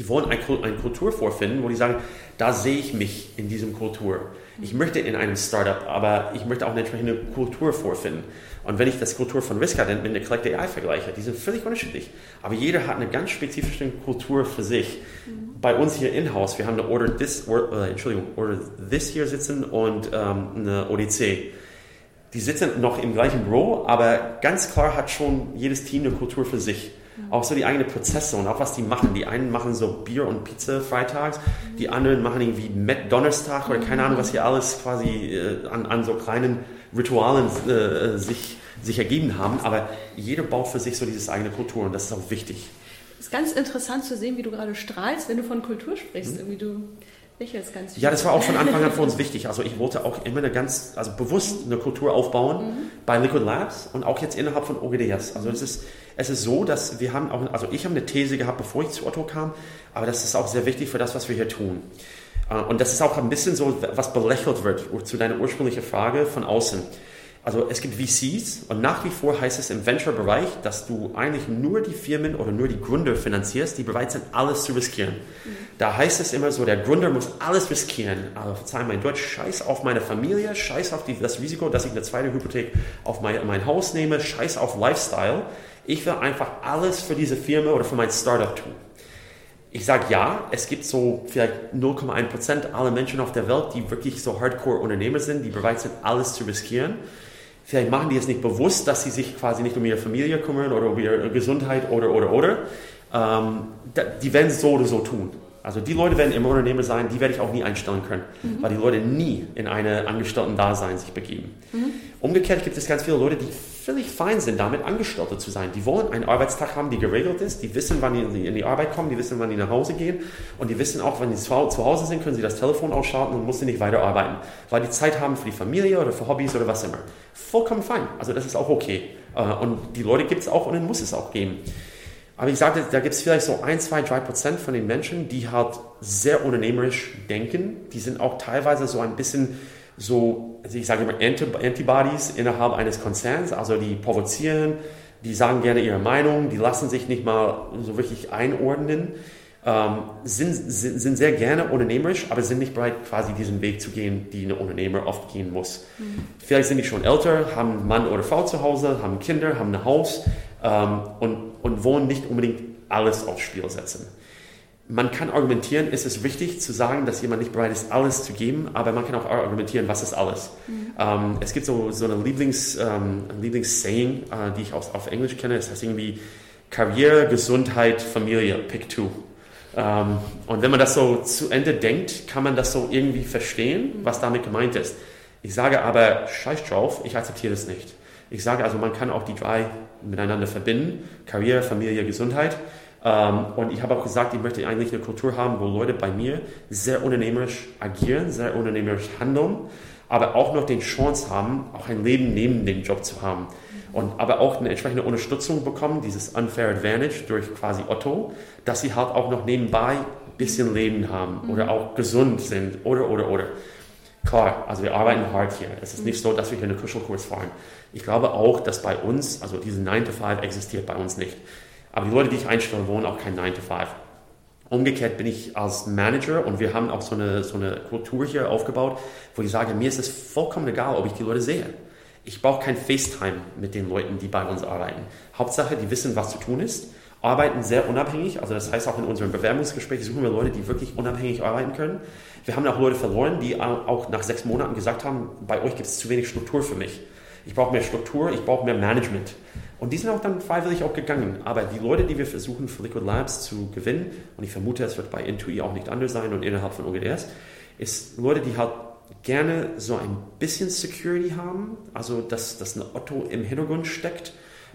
die wollen eine Kultur vorfinden, wo die sagen, da sehe ich mich in diesem Kultur. Ich möchte in einem Startup, aber ich möchte auch eine entsprechende Kultur vorfinden. Und wenn ich das Kultur von Riskadent mit der Collect AI vergleiche, die sind völlig unterschiedlich. Aber jeder hat eine ganz spezifische Kultur für sich. Mhm. Bei uns hier in-house, wir haben eine Order This, or, äh, Entschuldigung, Order This hier sitzen und ähm, eine ODC. Die sitzen noch im gleichen Büro, aber ganz klar hat schon jedes Team eine Kultur für sich. Mhm. Auch so die eigenen Prozesse und auch was die machen. Die einen machen so Bier und Pizza freitags, mhm. die anderen machen irgendwie Met Donnerstag oder keine Ahnung, was hier alles quasi äh, an, an so kleinen Ritualen äh, sich, sich ergeben haben. Aber jeder baut für sich so diese eigene Kultur und das ist auch wichtig. Es ist ganz interessant zu sehen, wie du gerade strahlst, wenn du von Kultur sprichst. Mhm. Irgendwie du lächelst ganz viel. Ja, das war auch von Anfang an für uns wichtig. Also ich wollte auch immer eine ganz, also bewusst eine Kultur aufbauen mhm. bei Liquid Labs und auch jetzt innerhalb von OGDS. Also es ist, es ist so, dass wir haben auch, also ich habe eine These gehabt, bevor ich zu Otto kam, aber das ist auch sehr wichtig für das, was wir hier tun. Äh, und das ist auch ein bisschen so, was belächelt wird, zu deiner ursprünglichen Frage von außen. Also es gibt VCs und nach wie vor heißt es im Venture-Bereich, dass du eigentlich nur die Firmen oder nur die Gründer finanzierst, die bereit sind, alles zu riskieren. Mhm. Da heißt es immer so, der Gründer muss alles riskieren. Also verzeih mein Deutsch, scheiß auf meine Familie, scheiß auf die, das Risiko, dass ich eine zweite Hypothek auf mein, mein Haus nehme, scheiß auf Lifestyle. Ich will einfach alles für diese Firma oder für mein Startup tun. Ich sage ja, es gibt so vielleicht 0,1% aller Menschen auf der Welt, die wirklich so Hardcore-Unternehmer sind, die bereit sind, alles zu riskieren. Vielleicht machen die es nicht bewusst, dass sie sich quasi nicht um ihre Familie kümmern oder um ihre Gesundheit oder, oder, oder. Ähm, die werden es so oder so tun. Also die Leute werden immer Unternehmer sein, die werde ich auch nie einstellen können, mhm. weil die Leute nie in eine Angestellten-Dasein sich begeben. Mhm. Umgekehrt gibt es ganz viele Leute, die völlig fein sind, damit Angestellte zu sein. Die wollen einen Arbeitstag haben, der geregelt ist, die wissen, wann die in die Arbeit kommen, die wissen, wann die nach Hause gehen und die wissen auch, wenn sie zu Hause sind, können sie das Telefon ausschalten und müssen nicht weiter arbeiten, weil die Zeit haben für die Familie oder für Hobbys oder was immer. Vollkommen fein, also das ist auch okay. Äh, und die Leute gibt es auch und dann muss es auch geben. Aber ich sagte, da gibt es vielleicht so ein, zwei, drei Prozent von den Menschen, die halt sehr unternehmerisch denken. Die sind auch teilweise so ein bisschen so, also ich sage immer Antibodies innerhalb eines Konzerns. Also die provozieren, die sagen gerne ihre Meinung, die lassen sich nicht mal so wirklich einordnen. Ähm, sind, sind, sind, sehr gerne unternehmerisch, aber sind nicht bereit, quasi diesen Weg zu gehen, die ein Unternehmer oft gehen muss. Mhm. Vielleicht sind die schon älter, haben Mann oder Frau zu Hause, haben Kinder, haben ein Haus ähm, und und wollen nicht unbedingt alles aufs Spiel setzen. Man kann argumentieren, ist es wichtig zu sagen, dass jemand nicht bereit ist, alles zu geben, aber man kann auch argumentieren, was ist alles. Mhm. Ähm, es gibt so, so eine Lieblings, ähm, Lieblings-Saying, äh, die ich auch auf Englisch kenne, das heißt irgendwie Karriere, Gesundheit, Familie, pick two. Ähm, und wenn man das so zu Ende denkt, kann man das so irgendwie verstehen, was damit gemeint ist. Ich sage aber, scheiß drauf, ich akzeptiere das nicht. Ich sage also, man kann auch die drei miteinander verbinden, Karriere, Familie, Gesundheit. Ähm, und ich habe auch gesagt, ich möchte eigentlich eine Kultur haben, wo Leute bei mir sehr unternehmerisch agieren, sehr unternehmerisch handeln, aber auch noch den Chance haben, auch ein Leben neben dem Job zu haben. Und aber auch eine entsprechende Unterstützung bekommen, dieses Unfair Advantage durch quasi Otto, dass sie halt auch noch nebenbei ein bisschen Leben haben mhm. oder auch gesund sind oder, oder, oder. Klar, also wir arbeiten hart hier. Es ist nicht so, dass wir hier einen Kuschelkurs fahren. Ich glaube auch, dass bei uns, also diese 9 to 5 existiert bei uns nicht. Aber die Leute, die ich einstelle, wollen auch kein 9 to 5. Umgekehrt bin ich als Manager und wir haben auch so eine, so eine Kultur hier aufgebaut, wo ich sage, mir ist es vollkommen egal, ob ich die Leute sehe. Ich brauche kein FaceTime mit den Leuten, die bei uns arbeiten. Hauptsache, die wissen, was zu tun ist, arbeiten sehr unabhängig. Also das heißt auch in unserem Bewerbungsgespräch suchen wir Leute, die wirklich unabhängig arbeiten können. Wir haben auch Leute verloren, die auch nach sechs Monaten gesagt haben, bei euch gibt es zu wenig Struktur für mich. Ich brauche mehr Struktur, ich brauche mehr Management. Und die sind auch dann freiwillig auch gegangen. Aber die Leute, die wir versuchen für Liquid Labs zu gewinnen, und ich vermute, es wird bei Intui auch nicht anders sein und innerhalb von OGDS, ist Leute, die halt gerne so ein bisschen Security haben, also dass, dass ein Otto im Hintergrund steckt,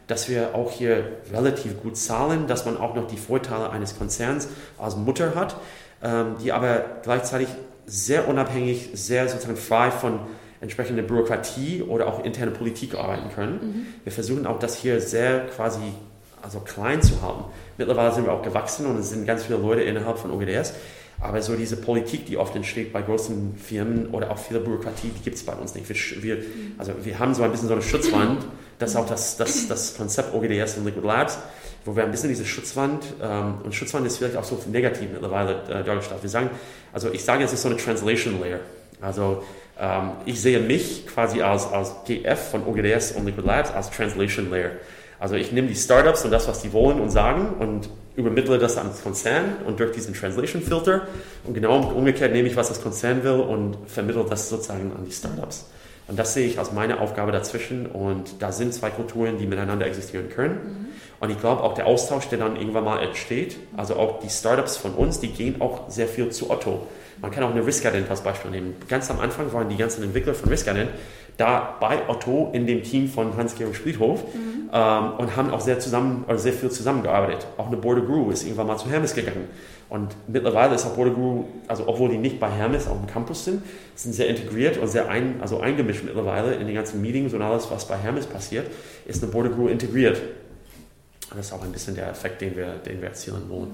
dass wir auch hier relativ gut zahlen, dass man auch noch die Vorteile eines Konzerns als Mutter hat, ähm, die aber gleichzeitig sehr unabhängig, sehr sozusagen frei von entsprechende Bürokratie oder auch interne Politik arbeiten können. Mhm. Wir versuchen auch das hier sehr quasi also klein zu halten. Mittlerweile sind wir auch gewachsen und es sind ganz viele Leute innerhalb von OGDS. Aber so diese Politik, die oft entsteht bei großen Firmen oder auch viel Bürokratie, die gibt es bei uns nicht. Wir, wir, also wir haben so ein bisschen so eine Schutzwand, das ist auch das, das, das Konzept OGDS und Liquid Labs, wo wir ein bisschen diese Schutzwand, ähm, und Schutzwand ist vielleicht auch so negativ mittlerweile äh, dargestellt. Wir sagen, also ich sage, es ist so eine Translation Layer. Also ähm, ich sehe mich quasi als, als GF von OGDS und Liquid Labs als Translation Layer. Also ich nehme die Startups und das, was die wollen und sagen und übermittle das ans Konzern und durch diesen Translation Filter und genau umgekehrt nehme ich, was das Konzern will und vermittle das sozusagen an die Startups. Und das sehe ich als meine Aufgabe dazwischen und da sind zwei Kulturen, die miteinander existieren können. Mhm. Und ich glaube auch der Austausch, der dann irgendwann mal entsteht, also auch die Startups von uns, die gehen auch sehr viel zu Otto. Man kann auch eine Riskadent als Beispiel nehmen. Ganz am Anfang waren die ganzen Entwickler von Riskadent da bei Otto in dem Team von Hans-Georg Spliethof mhm. ähm, und haben auch sehr, zusammen, also sehr viel zusammengearbeitet. Auch eine Border Guru ist irgendwann mal zu Hermes gegangen. Und mittlerweile ist auch Border Guru, also obwohl die nicht bei Hermes auf dem Campus sind, sind sehr integriert und sehr ein, also eingemischt mittlerweile in die ganzen Meetings und alles, was bei Hermes passiert, ist eine Border Guru integriert. das ist auch ein bisschen der Effekt, den wir, den wir erzielen wollen.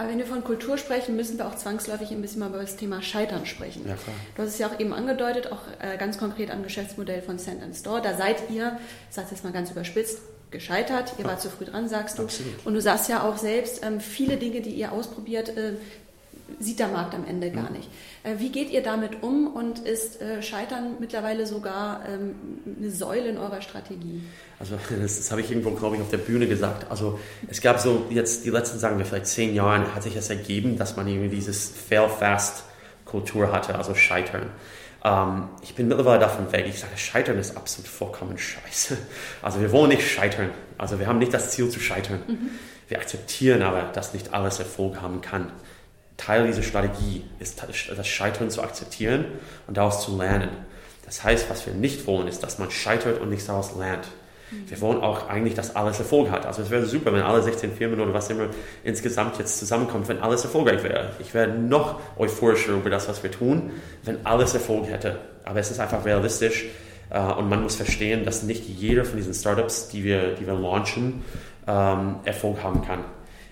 Aber wenn wir von Kultur sprechen, müssen wir auch zwangsläufig ein bisschen mal über das Thema Scheitern sprechen. Ja. Du hast es ja auch eben angedeutet, auch äh, ganz konkret am Geschäftsmodell von Send and Store. Da seid ihr, ich sage es jetzt mal ganz überspitzt, gescheitert. Ihr wart zu früh dran, sagst du. Absolut. Und du sagst ja auch selbst, ähm, viele Dinge, die ihr ausprobiert, äh, sieht der Markt am Ende gar nicht. Äh, wie geht ihr damit um und ist äh, Scheitern mittlerweile sogar ähm, eine Säule in eurer Strategie? Also das, das habe ich irgendwo, glaube ich, auf der Bühne gesagt. Also es gab so jetzt die letzten, sagen wir vielleicht zehn Jahren, hat sich es ergeben, dass man irgendwie dieses Fail-Fast-Kultur hatte, also Scheitern. Ähm, ich bin mittlerweile davon weg. Ich sage, Scheitern ist absolut vollkommen scheiße. Also wir wollen nicht scheitern. Also wir haben nicht das Ziel zu scheitern. Mhm. Wir akzeptieren aber, dass nicht alles Erfolg haben kann. Teil dieser Strategie ist, das Scheitern zu akzeptieren und daraus zu lernen. Das heißt, was wir nicht wollen, ist, dass man scheitert und nichts daraus lernt. Wir wollen auch eigentlich, dass alles Erfolg hat. Also es wäre super, wenn alle 16 Firmen oder was immer insgesamt jetzt zusammenkommt, wenn alles erfolgreich wäre. Ich wäre noch euphorischer über das, was wir tun, wenn alles Erfolg hätte. Aber es ist einfach realistisch äh, und man muss verstehen, dass nicht jeder von diesen Startups, die wir, die wir launchen, ähm, Erfolg haben kann.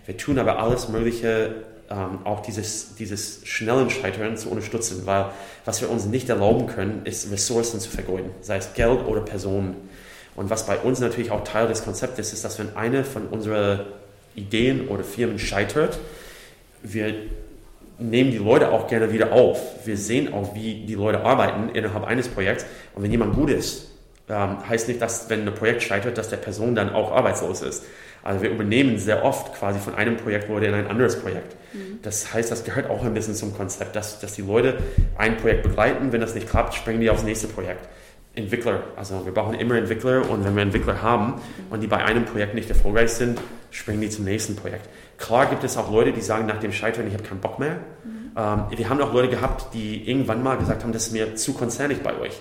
Wir tun aber alles Mögliche, ähm, auch dieses, dieses schnellen Scheitern zu unterstützen, weil was wir uns nicht erlauben können, ist Ressourcen zu vergeuden, sei es Geld oder Personen. Und was bei uns natürlich auch Teil des Konzeptes ist, dass wenn eine von unseren Ideen oder Firmen scheitert, wir nehmen die Leute auch gerne wieder auf. Wir sehen auch, wie die Leute arbeiten innerhalb eines Projekts. Und wenn jemand gut ist, ähm, heißt nicht, dass wenn ein Projekt scheitert, dass der Person dann auch arbeitslos ist. Also wir übernehmen sehr oft quasi von einem Projekt Leute in ein anderes Projekt. Mhm. Das heißt, das gehört auch ein bisschen zum Konzept, dass, dass die Leute ein Projekt begleiten, wenn das nicht klappt, springen die aufs nächste Projekt. Entwickler, also wir brauchen immer Entwickler und wenn wir Entwickler haben und die bei einem Projekt nicht erfolgreich sind, springen die zum nächsten Projekt. Klar gibt es auch Leute, die sagen nach dem Scheitern, ich habe keinen Bock mehr. Mhm. Ähm, wir haben auch Leute gehabt, die irgendwann mal gesagt haben, das ist mir zu konzernig bei euch.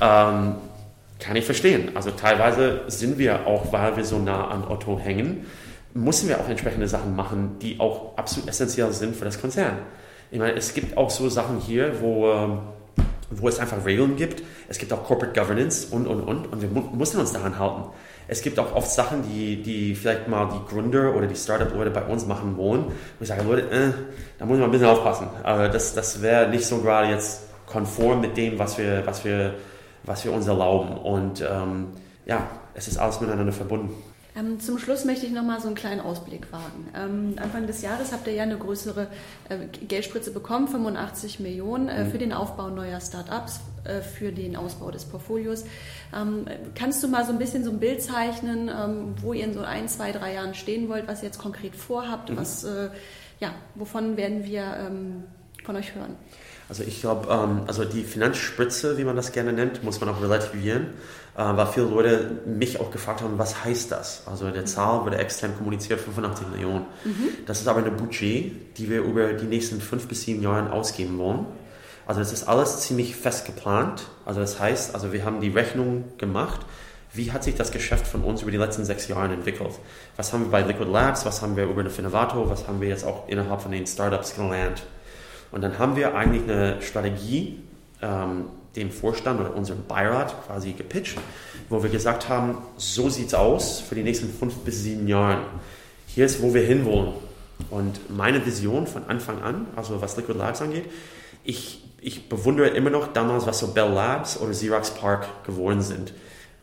Ähm, kann ich verstehen. Also teilweise sind wir auch, weil wir so nah an Otto hängen, müssen wir auch entsprechende Sachen machen, die auch absolut essentiell sind für das Konzern. Ich meine, es gibt auch so Sachen hier, wo, ähm, wo es einfach Regeln gibt. Es gibt auch Corporate Governance und, und, und. Und wir müssen uns daran halten. Es gibt auch oft Sachen, die, die vielleicht mal die Gründer oder die Startup-Leute bei uns machen wollen. Und ich sage, Leute, äh, da muss man ein bisschen aufpassen. Aber das, das wäre nicht so gerade jetzt konform mit dem, was wir, was wir was wir uns erlauben. Und ähm, ja, es ist alles miteinander verbunden. Ähm, zum Schluss möchte ich noch mal so einen kleinen Ausblick wagen. Ähm, Anfang des Jahres habt ihr ja eine größere äh, Geldspritze bekommen, 85 Millionen äh, mhm. für den Aufbau neuer Start-ups, äh, für den Ausbau des Portfolios. Ähm, kannst du mal so ein bisschen so ein Bild zeichnen, ähm, wo ihr in so ein, zwei, drei Jahren stehen wollt, was ihr jetzt konkret vorhabt? Mhm. Was, äh, ja, wovon werden wir ähm, von euch hören? Also ich glaube, ähm, also die Finanzspritze, wie man das gerne nennt, muss man auch relativieren, äh, weil viele Leute mich auch gefragt haben, was heißt das? Also der Zahl wurde extern kommuniziert, 85 Millionen. Mhm. Das ist aber eine Budget, die wir über die nächsten fünf bis sieben Jahre ausgeben wollen. Also das ist alles ziemlich fest geplant. Also das heißt, also wir haben die Rechnung gemacht. Wie hat sich das Geschäft von uns über die letzten sechs Jahre entwickelt? Was haben wir bei Liquid Labs? Was haben wir über eine Finnovato? Was haben wir jetzt auch innerhalb von den Startups gelernt? Und dann haben wir eigentlich eine Strategie, ähm, dem Vorstand oder unserem Beirat quasi gepitcht, wo wir gesagt haben, so sieht es aus für die nächsten fünf bis sieben Jahre. Hier ist, wo wir hinwollen. Und meine Vision von Anfang an, also was Liquid Labs angeht, ich, ich bewundere immer noch damals, was so Bell Labs oder Xerox Park geworden sind.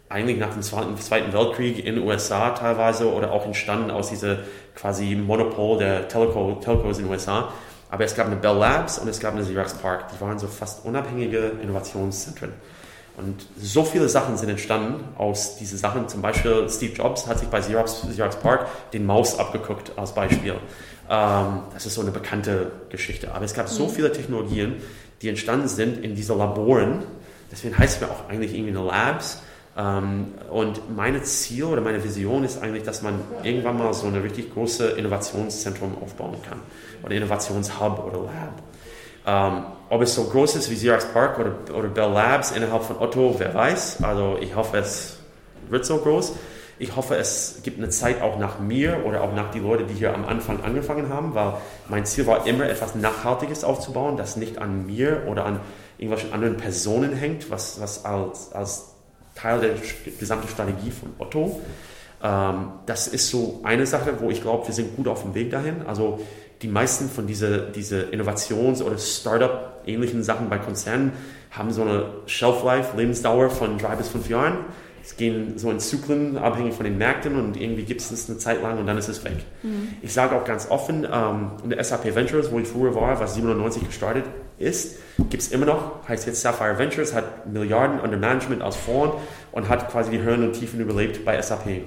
Eigentlich nach dem Zweiten Weltkrieg in den USA teilweise oder auch entstanden aus dieser quasi Monopol der Telco, Telcos in den USA. Aber es gab eine Bell Labs und es gab eine Xerox Park. Die waren so fast unabhängige Innovationszentren. Und so viele Sachen sind entstanden aus diesen Sachen. Zum Beispiel Steve Jobs hat sich bei Xerox, Xerox Park den Maus abgeguckt als Beispiel. Ähm, das ist so eine bekannte Geschichte. Aber es gab so mhm. viele Technologien, die entstanden sind in diesen Laboren. Deswegen heißt es mir auch eigentlich irgendwie eine Labs. Ähm, und mein Ziel oder meine Vision ist eigentlich, dass man irgendwann mal so ein richtig großes Innovationszentrum aufbauen kann. Oder Innovationshub oder Lab. Ähm, ob es so groß ist wie Xerox Park oder, oder Bell Labs innerhalb von Otto, wer weiß. Also ich hoffe, es wird so groß. Ich hoffe, es gibt eine Zeit auch nach mir oder auch nach die Leute, die hier am Anfang angefangen haben, weil mein Ziel war immer, etwas Nachhaltiges aufzubauen, das nicht an mir oder an irgendwelchen anderen Personen hängt, was, was als, als Teil der gesamten Strategie von Otto. Ähm, das ist so eine Sache, wo ich glaube, wir sind gut auf dem Weg dahin. Also die meisten von diesen diese Innovations- oder Startup-ähnlichen Sachen bei Konzernen haben so eine Shelf-Life, Lebensdauer von drei bis fünf Jahren. Es gehen so in Zyklen, abhängig von den Märkten und irgendwie gibt es es eine Zeit lang und dann ist es weg. Mhm. Ich sage auch ganz offen, ähm, in der SAP Ventures, wo ich früher war, was 97 gestartet ist, gibt es immer noch, heißt jetzt Sapphire Ventures, hat Milliarden under Management als Fonds und hat quasi die Höhen und Tiefen überlebt bei SAP.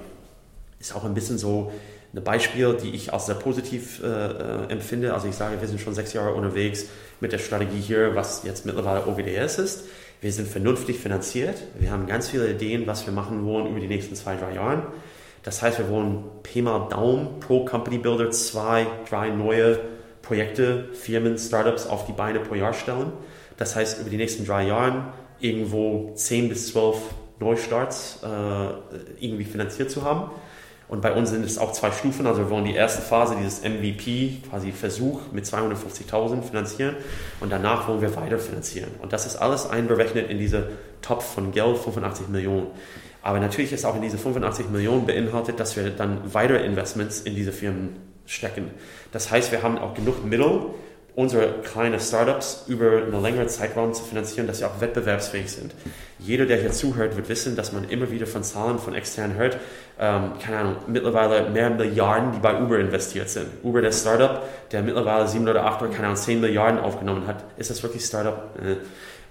Ist auch ein bisschen so ein Beispiel, die ich als sehr positiv äh, äh, empfinde. Also ich sage, wir sind schon sechs Jahre unterwegs mit der Strategie hier, was jetzt mittlerweile OGDS ist. Wir sind vernünftig finanziert. Wir haben ganz viele Ideen, was wir machen wollen über die nächsten zwei, drei Jahre. Das heißt, wir wollen Pi mal Daumen pro Company Builder zwei, drei neue Projekte, Firmen, Startups auf die Beine pro Jahr stellen. Das heißt, über die nächsten drei Jahre irgendwo zehn bis zwölf Neustarts äh, irgendwie finanziert zu haben. Und bei uns sind es auch zwei Stufen. Also wir wollen die erste Phase, dieses MVP, quasi Versuch mit 250.000 finanzieren und danach wollen wir weiter finanzieren. Und das ist alles einberechnet in diese Topf von Geld, 85 Millionen. Aber natürlich ist auch in diese 85 Millionen beinhaltet, dass wir dann weitere Investments in diese Firmen stecken. Das heißt, wir haben auch genug Mittel, unsere kleinen Startups über einen längeren Zeitraum zu finanzieren, dass sie auch wettbewerbsfähig sind. Jeder, der hier zuhört, wird wissen, dass man immer wieder von Zahlen von externen hört. Ähm, keine Ahnung, mittlerweile mehr Milliarden, die bei Uber investiert sind. Uber, der Startup, der mittlerweile sieben oder acht oder keine Ahnung, zehn Milliarden aufgenommen hat. Ist das wirklich Startup? Äh,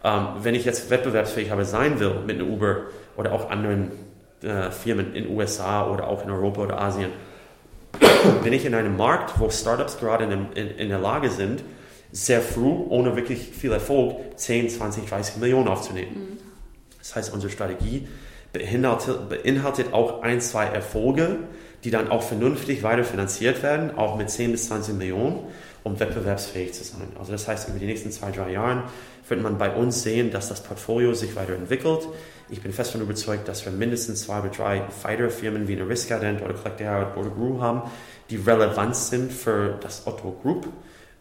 ähm, wenn ich jetzt wettbewerbsfähig aber sein will mit einem Uber oder auch anderen äh, Firmen in den USA oder auch in Europa oder Asien, bin ich in einem Markt, wo Startups gerade in, in, in der Lage sind, sehr früh, ohne wirklich viel Erfolg, 10, 20, 30 Millionen aufzunehmen. Mhm. Das heißt, unsere Strategie beinhaltet, beinhaltet auch ein, zwei Erfolge, die dann auch vernünftig weiter finanziert werden, auch mit 10 bis 20 Millionen, um wettbewerbsfähig zu sein. Also das heißt, über die nächsten zwei, drei Jahre wird man bei uns sehen, dass das Portfolio sich weiterentwickelt. Ich bin fest davon überzeugt, dass wir mindestens zwei oder drei weitere Firmen wie eine Riskadent oder Collector oder Guru haben, die relevant sind für das Otto Group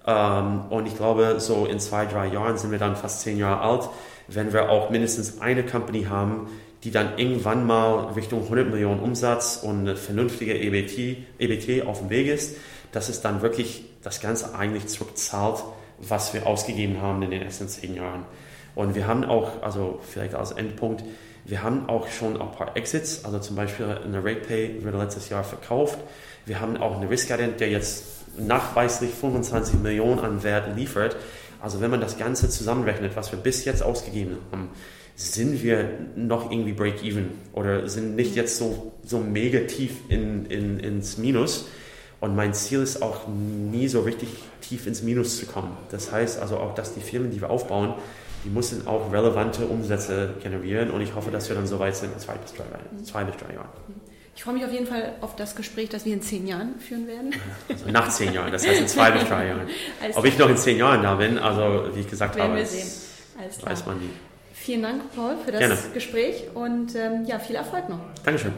ähm, und ich glaube, so in zwei, drei Jahren sind wir dann fast zehn Jahre alt, wenn wir auch mindestens eine Company haben, die dann irgendwann mal Richtung 100 Millionen Umsatz und eine vernünftige EBT, EBT auf dem Weg ist, dass es dann wirklich das Ganze eigentlich zurückzahlt, was wir ausgegeben haben in den ersten zehn Jahren. Und wir haben auch, also vielleicht als Endpunkt, wir haben auch schon ein paar Exits, also zum Beispiel eine RatePay wurde letztes Jahr verkauft. Wir haben auch eine Riskadent, der jetzt nachweislich 25 Millionen an Wert liefert. Also wenn man das Ganze zusammenrechnet, was wir bis jetzt ausgegeben haben, sind wir noch irgendwie break-even oder sind nicht jetzt so, so mega tief in, in, ins Minus. Und mein Ziel ist auch nie so richtig tief ins Minus zu kommen. Das heißt also auch, dass die Firmen, die wir aufbauen, die müssen auch relevante Umsätze generieren und ich hoffe, dass wir dann so weit sind in zwei bis drei, zwei bis drei Jahren. Ich freue mich auf jeden Fall auf das Gespräch, das wir in zehn Jahren führen werden. Also nach zehn Jahren, das heißt in zwei bis drei Jahren. Ob ich noch in zehn Jahren da bin, also wie ich gesagt habe, weiß man nie. Vielen Dank, Paul, für das Gerne. Gespräch und ähm, ja, viel Erfolg noch. Dankeschön.